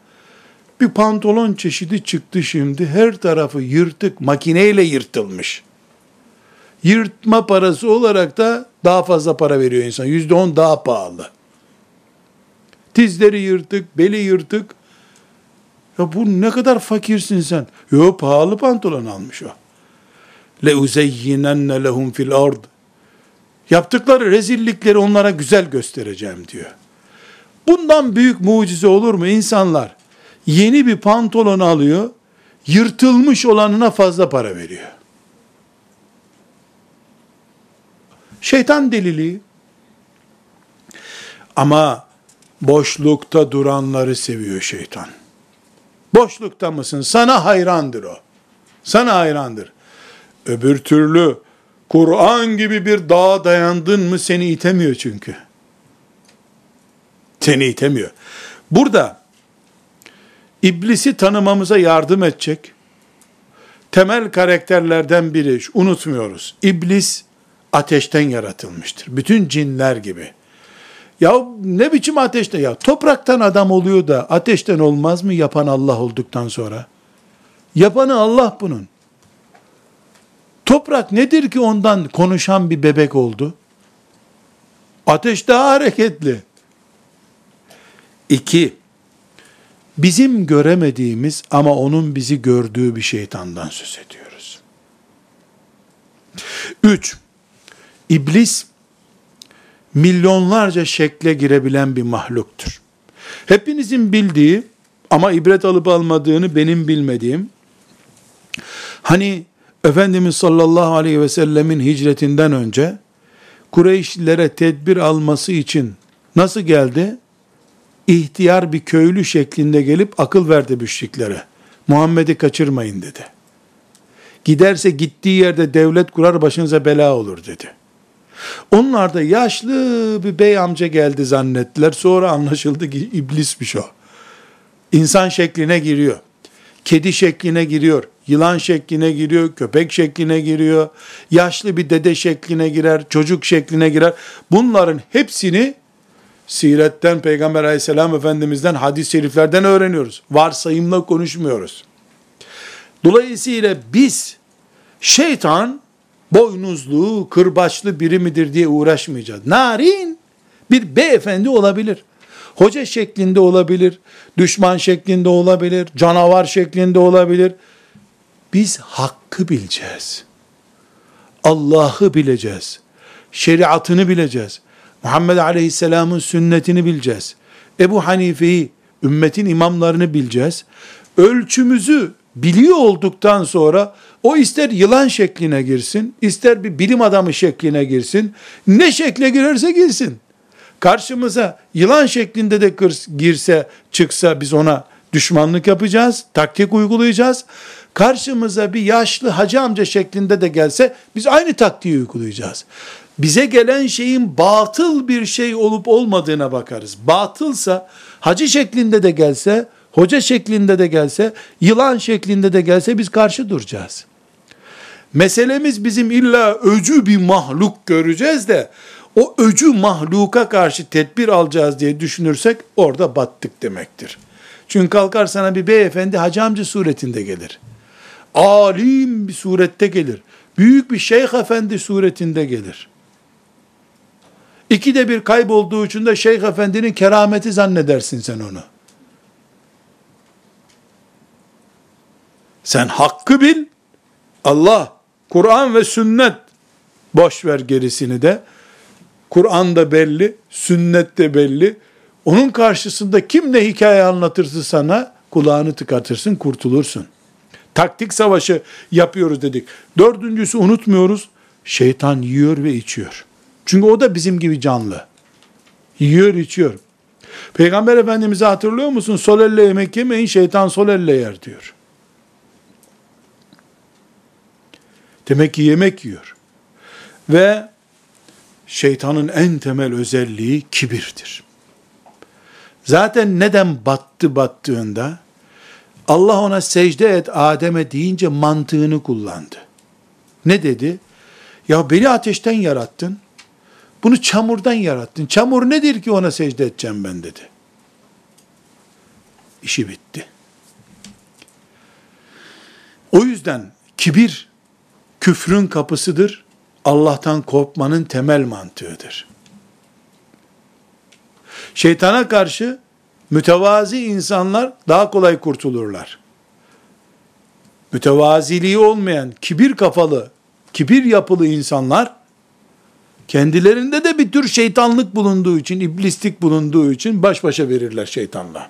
Speaker 1: Bir pantolon çeşidi çıktı şimdi. Her tarafı yırtık, makineyle yırtılmış. Yırtma parası olarak da daha fazla para veriyor insan. Yüzde on daha pahalı. Dizleri yırtık, beli yırtık. Ya bu ne kadar fakirsin sen. Yo pahalı pantolon almış o. Le uzeyyinenne lehum fil ard. Yaptıkları rezillikleri onlara güzel göstereceğim diyor. Bundan büyük mucize olur mu? İnsanlar yeni bir pantolon alıyor, yırtılmış olanına fazla para veriyor. Şeytan deliliği. Ama boşlukta duranları seviyor şeytan. Boşlukta mısın? Sana hayrandır o. Sana hayrandır. Öbür türlü Kur'an gibi bir dağa dayandın mı seni itemiyor çünkü. Seni itemiyor. Burada iblisi tanımamıza yardım edecek temel karakterlerden biri unutmuyoruz. İblis ateşten yaratılmıştır. Bütün cinler gibi. Ya ne biçim ateşte ya? Topraktan adam oluyor da ateşten olmaz mı yapan Allah olduktan sonra? Yapanı Allah bunun. Toprak nedir ki ondan konuşan bir bebek oldu? Ateş daha hareketli. İki, bizim göremediğimiz ama onun bizi gördüğü bir şeytandan söz ediyoruz. Üç, iblis milyonlarca şekle girebilen bir mahluktur. Hepinizin bildiği Ama ibret alıp almadığını benim bilmediğim, hani Efendimiz sallallahu aleyhi ve sellemin hicretinden önce, Kureyşlilere tedbir alması için nasıl geldi? İhtiyar bir köylü şeklinde gelip akıl verdi müşriklere. Muhammed'i kaçırmayın dedi. Giderse gittiği yerde devlet kurar başınıza bela olur dedi. Onlar da yaşlı bir bey amca geldi zannettiler. Sonra anlaşıldı ki iblismiş o. İnsan şekline giriyor. Kedi şekline giriyor. Yılan şekline giriyor. Köpek şekline giriyor. Yaşlı bir dede şekline girer. Çocuk şekline girer. Bunların hepsini siretten Peygamber aleyhisselam efendimizden hadis-i şeriflerden öğreniyoruz. Varsayımla konuşmuyoruz. Dolayısıyla biz şeytan boynuzlu, kırbaçlı biri midir diye uğraşmayacağız. Narin bir beyefendi olabilir. Hoca şeklinde olabilir, düşman şeklinde olabilir, canavar şeklinde olabilir. Biz hakkı bileceğiz. Allah'ı bileceğiz. Şeriatını bileceğiz. Muhammed Aleyhisselam'ın sünnetini bileceğiz. Ebu Hanife'yi, ümmetin imamlarını bileceğiz. Ölçümüzü biliyor olduktan sonra o ister yılan şekline girsin, ister bir bilim adamı şekline girsin, ne şekle girerse girsin. Karşımıza yılan şeklinde de girse, çıksa biz ona düşmanlık yapacağız, taktik uygulayacağız. Karşımıza bir yaşlı hacı amca şeklinde de gelse biz aynı taktiği uygulayacağız. Bize gelen şeyin batıl bir şey olup olmadığına bakarız. Batılsa hacı şeklinde de gelse hoca şeklinde de gelse, yılan şeklinde de gelse biz karşı duracağız. Meselemiz bizim illa öcü bir mahluk göreceğiz de, o öcü mahluka karşı tedbir alacağız diye düşünürsek orada battık demektir. Çünkü kalkar sana bir beyefendi hacı amca suretinde gelir. Alim bir surette gelir. Büyük bir şeyh efendi suretinde gelir. İkide bir kaybolduğu için de şeyh efendinin kerameti zannedersin sen onu. Sen hakkı bil. Allah, Kur'an ve sünnet boş ver gerisini de. Kur'an da belli, sünnet de belli. Onun karşısında kim ne hikaye anlatırsa sana kulağını tıkatırsın, kurtulursun. Taktik savaşı yapıyoruz dedik. Dördüncüsü unutmuyoruz. Şeytan yiyor ve içiyor. Çünkü o da bizim gibi canlı. Yiyor, içiyor. Peygamber Efendimiz'i hatırlıyor musun? Sol elle yemek yemeyin, şeytan sol elle yer diyor. Demek ki yemek yiyor. Ve şeytanın en temel özelliği kibirdir. Zaten neden battı battığında Allah ona secde et Adem'e deyince mantığını kullandı. Ne dedi? Ya beni ateşten yarattın. Bunu çamurdan yarattın. Çamur nedir ki ona secde edeceğim ben dedi. İşi bitti. O yüzden kibir küfrün kapısıdır. Allah'tan korkmanın temel mantığıdır. Şeytana karşı mütevazi insanlar daha kolay kurtulurlar. Mütevaziliği olmayan, kibir kafalı, kibir yapılı insanlar, kendilerinde de bir tür şeytanlık bulunduğu için, iblislik bulunduğu için baş başa verirler şeytanla.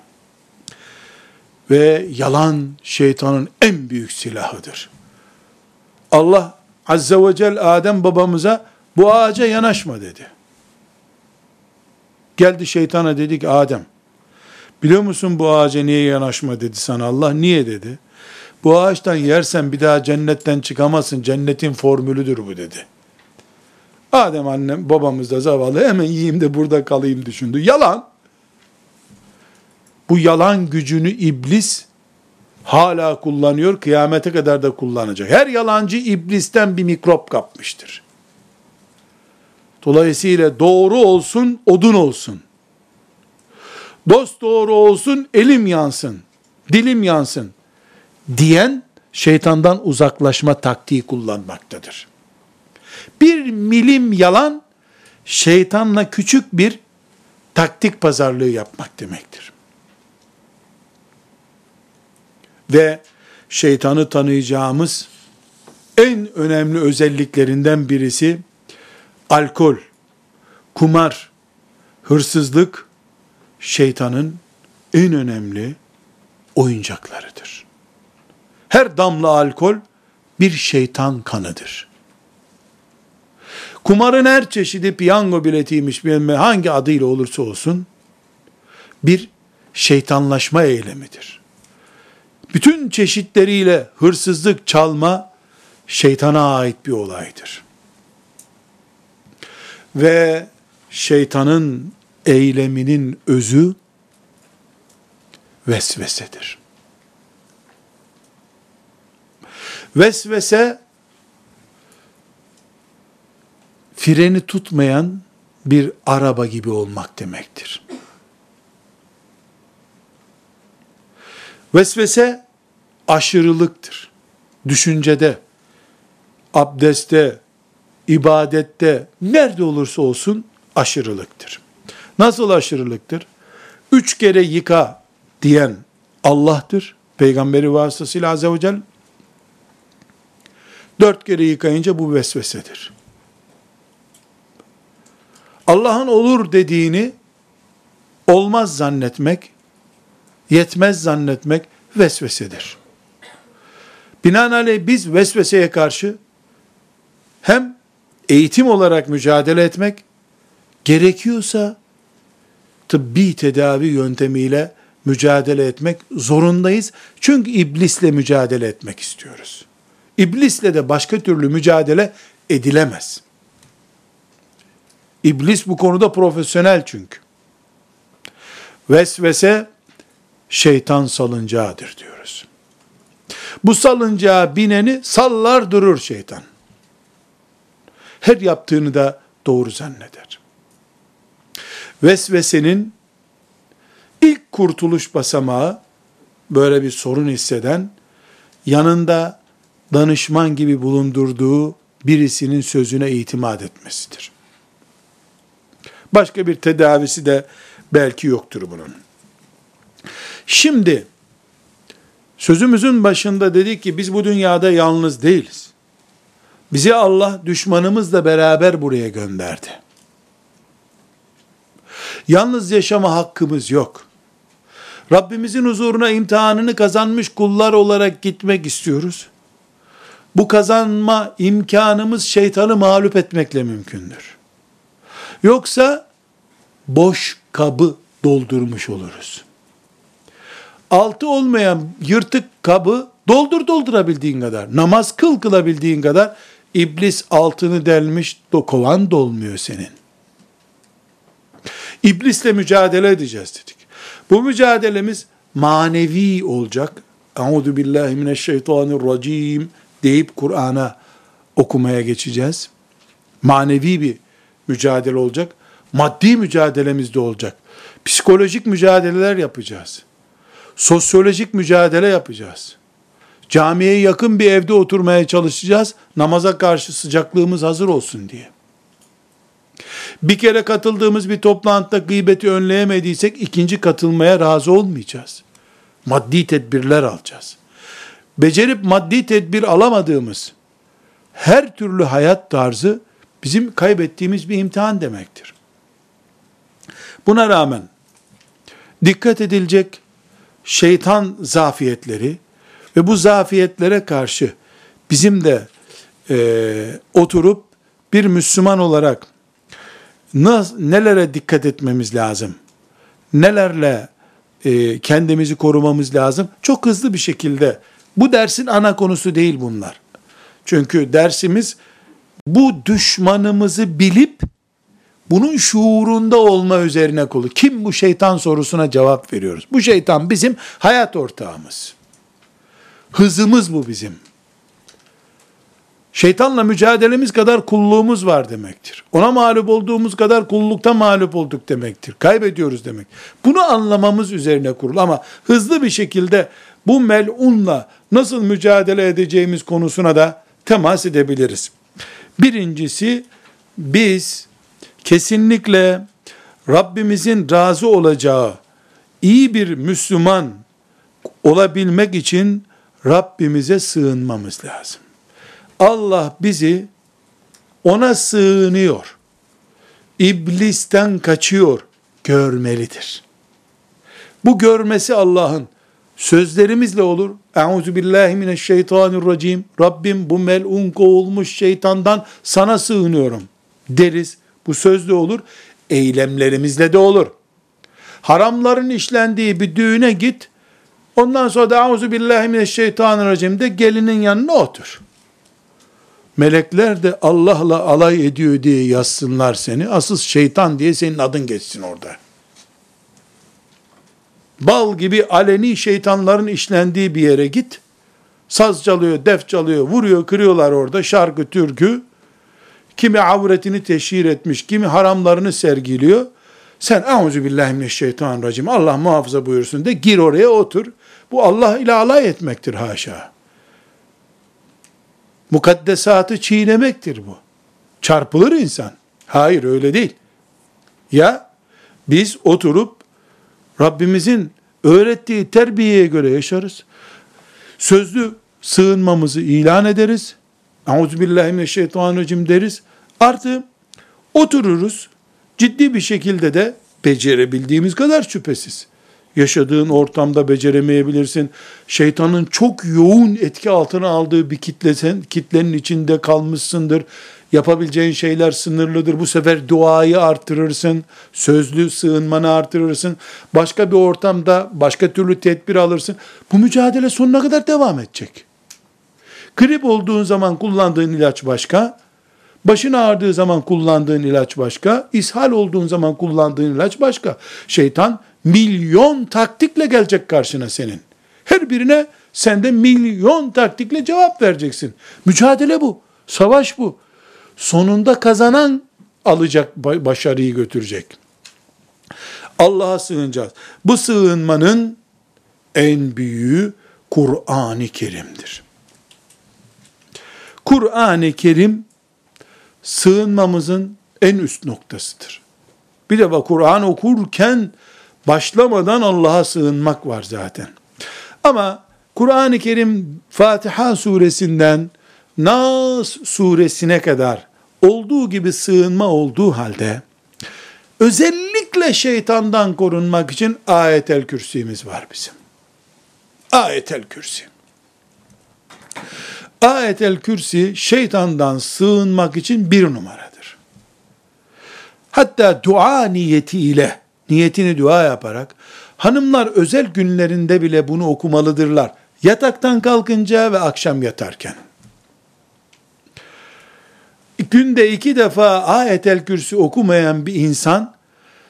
Speaker 1: Ve yalan şeytanın en büyük silahıdır. Allah Azze ve Celle Adem babamıza bu ağaca yanaşma dedi. Geldi şeytana dedi ki Adem biliyor musun bu ağaca niye yanaşma dedi sana Allah niye dedi. Bu ağaçtan yersen bir daha cennetten çıkamazsın cennetin formülüdür bu dedi. Adem annem babamız da zavallı hemen yiyeyim de burada kalayım düşündü. Yalan. Bu yalan gücünü iblis hala kullanıyor, kıyamete kadar da kullanacak. Her yalancı iblisten bir mikrop kapmıştır. Dolayısıyla doğru olsun, odun olsun. Dost doğru olsun, elim yansın, dilim yansın diyen şeytandan uzaklaşma taktiği kullanmaktadır. Bir milim yalan şeytanla küçük bir taktik pazarlığı yapmak demektir. ve şeytanı tanıyacağımız en önemli özelliklerinden birisi alkol, kumar, hırsızlık şeytanın en önemli oyuncaklarıdır. Her damla alkol bir şeytan kanıdır. Kumarın her çeşidi piyango biletiymiş bilmem hangi adıyla olursa olsun bir şeytanlaşma eylemidir. Bütün çeşitleriyle hırsızlık, çalma şeytana ait bir olaydır. Ve şeytanın eyleminin özü vesvesedir. Vesvese freni tutmayan bir araba gibi olmak demektir. Vesvese aşırılıktır. Düşüncede, abdestte, ibadette, nerede olursa olsun aşırılıktır. Nasıl aşırılıktır? Üç kere yıka diyen Allah'tır. Peygamberi vasıtasıyla Azze ve Celle. Dört kere yıkayınca bu vesvesedir. Allah'ın olur dediğini olmaz zannetmek, yetmez zannetmek vesvesedir. Binaenaleyh biz vesveseye karşı hem eğitim olarak mücadele etmek, gerekiyorsa tıbbi tedavi yöntemiyle mücadele etmek zorundayız. Çünkü iblisle mücadele etmek istiyoruz. İblisle de başka türlü mücadele edilemez. İblis bu konuda profesyonel çünkü. Vesvese şeytan salıncağıdır diyoruz. Bu salıncağa bineni sallar durur şeytan. Her yaptığını da doğru zanneder. Vesvesenin ilk kurtuluş basamağı böyle bir sorun hisseden yanında danışman gibi bulundurduğu birisinin sözüne itimat etmesidir. Başka bir tedavisi de belki yoktur bunun. Şimdi sözümüzün başında dedik ki biz bu dünyada yalnız değiliz. Bizi Allah düşmanımızla beraber buraya gönderdi. Yalnız yaşama hakkımız yok. Rabbimizin huzuruna imtihanını kazanmış kullar olarak gitmek istiyoruz. Bu kazanma imkanımız şeytanı mağlup etmekle mümkündür. Yoksa boş kabı doldurmuş oluruz. Altı olmayan yırtık kabı doldur doldurabildiğin kadar. Namaz kıl kılabildiğin kadar iblis altını delmiş kovan dolmuyor senin. İblisle mücadele edeceğiz dedik. Bu mücadelemiz manevi olacak. Euzu billahi mineşşeytanirracim deyip Kur'an'a okumaya geçeceğiz. Manevi bir mücadele olacak. Maddi mücadelemiz de olacak. Psikolojik mücadeleler yapacağız. Sosyolojik mücadele yapacağız. Camiye yakın bir evde oturmaya çalışacağız. Namaza karşı sıcaklığımız hazır olsun diye. Bir kere katıldığımız bir toplantıda gıybeti önleyemediysek ikinci katılmaya razı olmayacağız. Maddi tedbirler alacağız. Becerip maddi tedbir alamadığımız her türlü hayat tarzı bizim kaybettiğimiz bir imtihan demektir. Buna rağmen dikkat edilecek şeytan zafiyetleri ve bu zafiyetlere karşı bizim de e, oturup bir Müslüman olarak nelere dikkat etmemiz lazım? Nelerle e, kendimizi korumamız lazım? Çok hızlı bir şekilde bu dersin ana konusu değil bunlar. Çünkü dersimiz bu düşmanımızı bilip bunun şuurunda olma üzerine kolu. Kim bu şeytan sorusuna cevap veriyoruz. Bu şeytan bizim hayat ortağımız. Hızımız bu bizim. Şeytanla mücadelemiz kadar kulluğumuz var demektir. Ona mağlup olduğumuz kadar kullukta mağlup olduk demektir. Kaybediyoruz demek. Bunu anlamamız üzerine kurulu ama hızlı bir şekilde bu melunla nasıl mücadele edeceğimiz konusuna da temas edebiliriz. Birincisi biz kesinlikle Rabbimizin razı olacağı iyi bir Müslüman olabilmek için Rabbimize sığınmamız lazım. Allah bizi ona sığınıyor. İblisten kaçıyor görmelidir. Bu görmesi Allah'ın Sözlerimizle olur. Euzu billahi mineşşeytanirracim. Rabbim bu melun kovulmuş şeytandan sana sığınıyorum deriz. Bu sözle olur. Eylemlerimizle de olur. Haramların işlendiği bir düğüne git. Ondan sonra da auzu billahi mineşşeytanirracim de gelinin yanına otur. Melekler de Allah'la alay ediyor diye yazsınlar seni. Asıl şeytan diye senin adın geçsin orada. Bal gibi aleni şeytanların işlendiği bir yere git. Saz çalıyor, def çalıyor, vuruyor, kırıyorlar orada şarkı, türkü. Kimi avretini teşhir etmiş, kimi haramlarını sergiliyor. Sen auzu billahi mineşşeytanirracim Allah muhafaza buyursun de gir oraya otur. Bu Allah ile alay etmektir haşa. Mukaddesatı çiğnemektir bu. Çarpılır insan. Hayır öyle değil. Ya biz oturup Rabbimizin öğrettiği terbiyeye göre yaşarız. Sözlü sığınmamızı ilan ederiz. Euzubillahimineşşeytanirracim deriz. Artı otururuz. Ciddi bir şekilde de becerebildiğimiz kadar şüphesiz. Yaşadığın ortamda beceremeyebilirsin. Şeytanın çok yoğun etki altına aldığı bir kitlesen, kitlenin içinde kalmışsındır. Yapabileceğin şeyler sınırlıdır. Bu sefer duayı artırırsın. Sözlü sığınmanı artırırsın. Başka bir ortamda başka türlü tedbir alırsın. Bu mücadele sonuna kadar devam edecek. Grip olduğun zaman kullandığın ilaç başka. Başın ağrıdığı zaman kullandığın ilaç başka. ishal olduğun zaman kullandığın ilaç başka. Şeytan milyon taktikle gelecek karşına senin. Her birine sen de milyon taktikle cevap vereceksin. Mücadele bu. Savaş bu. Sonunda kazanan alacak, başarıyı götürecek. Allah'a sığınacağız. Bu sığınmanın en büyüğü Kur'an-ı Kerim'dir. Kur'an-ı Kerim sığınmamızın en üst noktasıdır. Bir de bak Kur'an okurken başlamadan Allah'a sığınmak var zaten. Ama Kur'an-ı Kerim Fatiha suresinden Nas suresine kadar olduğu gibi sığınma olduğu halde özellikle şeytandan korunmak için ayetel kürsimiz var bizim. Ayetel kürsi. Ayetel kürsi şeytandan sığınmak için bir numaradır. Hatta dua niyetiyle, niyetini dua yaparak, hanımlar özel günlerinde bile bunu okumalıdırlar. Yataktan kalkınca ve akşam yatarken günde iki defa ayetel kürsü okumayan bir insan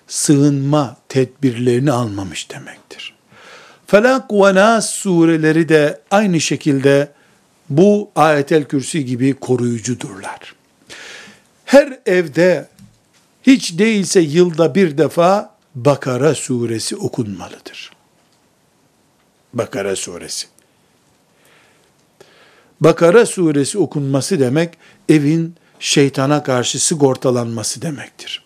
Speaker 1: sığınma tedbirlerini almamış demektir. Felak ve Nas sureleri de aynı şekilde bu ayetel kürsü gibi koruyucudurlar. Her evde hiç değilse yılda bir defa Bakara suresi okunmalıdır. Bakara suresi. Bakara suresi okunması demek evin şeytana karşı sigortalanması demektir.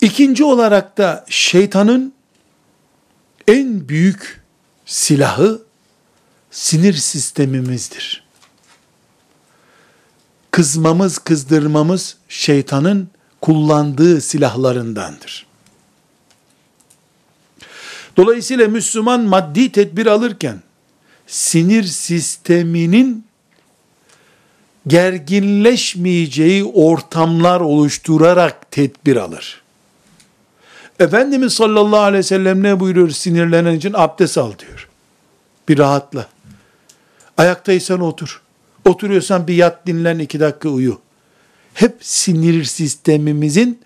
Speaker 1: İkinci olarak da şeytanın en büyük silahı sinir sistemimizdir. Kızmamız, kızdırmamız şeytanın kullandığı silahlarındandır. Dolayısıyla Müslüman maddi tedbir alırken sinir sisteminin gerginleşmeyeceği ortamlar oluşturarak tedbir alır. Efendimiz sallallahu aleyhi ve sellem ne buyuruyor sinirlenen için abdest al diyor. Bir rahatla. Ayaktaysan otur. Oturuyorsan bir yat dinlen iki dakika uyu. Hep sinir sistemimizin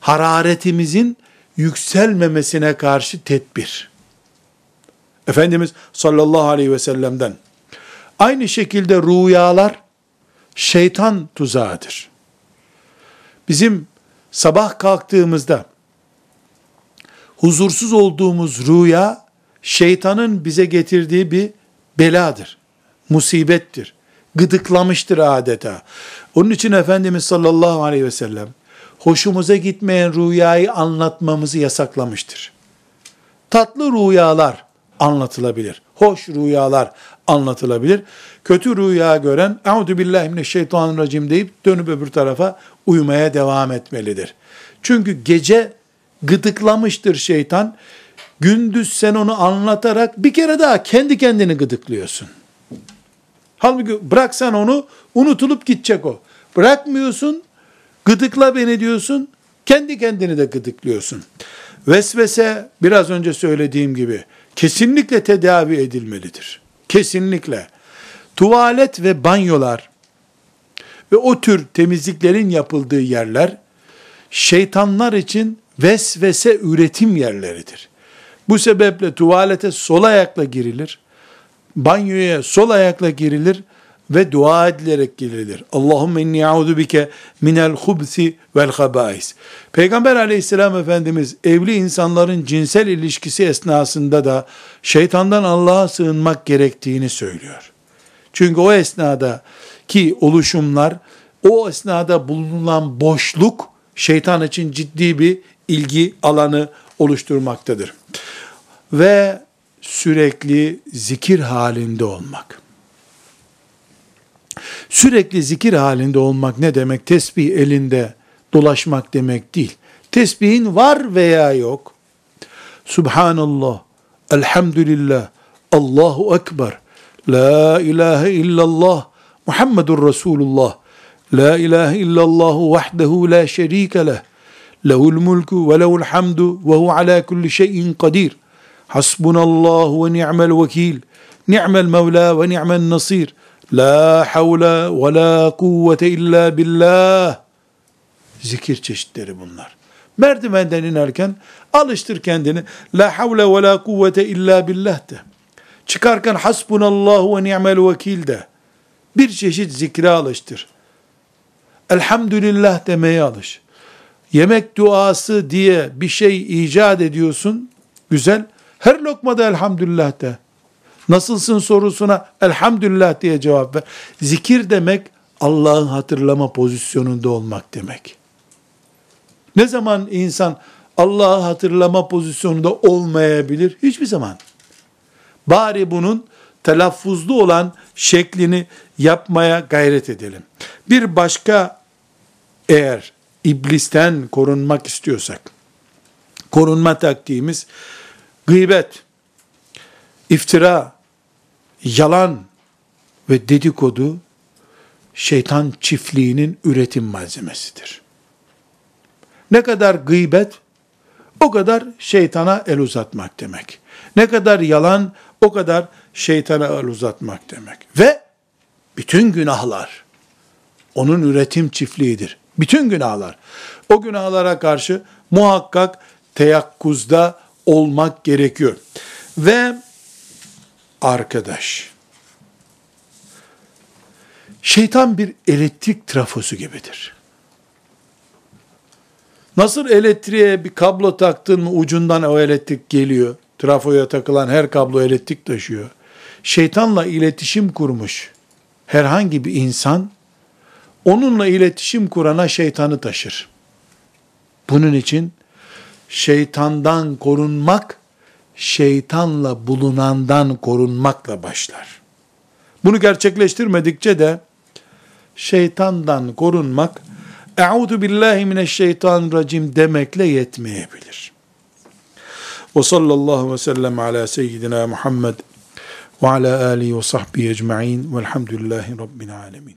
Speaker 1: hararetimizin yükselmemesine karşı tedbir. Efendimiz sallallahu aleyhi ve sellem'den. Aynı şekilde rüyalar şeytan tuzağıdır. Bizim sabah kalktığımızda huzursuz olduğumuz rüya şeytanın bize getirdiği bir beladır. Musibettir. Gıdıklamıştır adeta. Onun için Efendimiz sallallahu aleyhi ve sellem hoşumuza gitmeyen rüyayı anlatmamızı yasaklamıştır. Tatlı rüyalar anlatılabilir. Hoş rüyalar anlatılabilir. Kötü rüya gören "Euzu billahi mineşşeytanirracim" deyip dönüp öbür tarafa uyumaya devam etmelidir. Çünkü gece gıdıklamıştır şeytan. Gündüz sen onu anlatarak bir kere daha kendi kendini gıdıklıyorsun. Halbuki bıraksan onu unutulup gidecek o. Bırakmıyorsun, gıdıkla beni diyorsun, kendi kendini de gıdıklıyorsun. Vesvese biraz önce söylediğim gibi kesinlikle tedavi edilmelidir. Kesinlikle. Tuvalet ve banyolar ve o tür temizliklerin yapıldığı yerler şeytanlar için vesvese üretim yerleridir. Bu sebeple tuvalete sol ayakla girilir, banyoya sol ayakla girilir ve dua edilerek girilir. Allahümme inni a'udu bike minel hubsi vel habais. Peygamber aleyhisselam Efendimiz evli insanların cinsel ilişkisi esnasında da şeytandan Allah'a sığınmak gerektiğini söylüyor. Çünkü o esnada ki oluşumlar, o esnada bulunan boşluk şeytan için ciddi bir ilgi alanı oluşturmaktadır. Ve sürekli zikir halinde olmak. Sürekli zikir halinde olmak ne demek? Tesbih elinde dolaşmak demek değil. Tesbihin var veya yok. Subhanallah, elhamdülillah, Allahu Ekber, La ilahe illallah, Muhammedur Resulullah, La ilahe illallahu vahdehu la şerike leh, lehul mulku ve lehul hamdu ve hu ala kulli şeyin kadir. Hasbunallahu ve ni'mel vekil, ni'mel mevla ve ni'mel nasir. La havle ve la kuvvete illa billah. Zikir çeşitleri bunlar. Merdivenden inerken alıştır kendini. La havle ve la kuvvete illa billah de. Çıkarken hasbunallahu ve ni'mel vekil de. Bir çeşit zikre alıştır. Elhamdülillah demeye alış. Yemek duası diye bir şey icat ediyorsun. Güzel. Her lokmada elhamdülillah de. Nasılsın sorusuna elhamdülillah diye cevap ver. Zikir demek Allah'ın hatırlama pozisyonunda olmak demek. Ne zaman insan Allah'ı hatırlama pozisyonunda olmayabilir? Hiçbir zaman. Bari bunun telaffuzlu olan şeklini yapmaya gayret edelim. Bir başka eğer iblisten korunmak istiyorsak, korunma taktiğimiz gıybet, iftira, yalan ve dedikodu şeytan çiftliğinin üretim malzemesidir. Ne kadar gıybet, o kadar şeytana el uzatmak demek. Ne kadar yalan, o kadar şeytana el uzatmak demek. Ve bütün günahlar, onun üretim çiftliğidir. Bütün günahlar. O günahlara karşı muhakkak teyakkuzda olmak gerekiyor. Ve arkadaş, şeytan bir elektrik trafosu gibidir. Nasıl elektriğe bir kablo taktın mı ucundan o elektrik geliyor. Trafoya takılan her kablo elektrik taşıyor. Şeytanla iletişim kurmuş herhangi bir insan onunla iletişim kurana şeytanı taşır. Bunun için şeytandan korunmak, şeytanla bulunandan korunmakla başlar. Bunu gerçekleştirmedikçe de şeytandan korunmak, Euzu billahi mineşşeytanirracim demekle yetmeyebilir. Ve sallallahu ve sellem ala seyyidina Muhammed ve ala alihi ve sahbihi ecma'in velhamdülillahi rabbil alemin.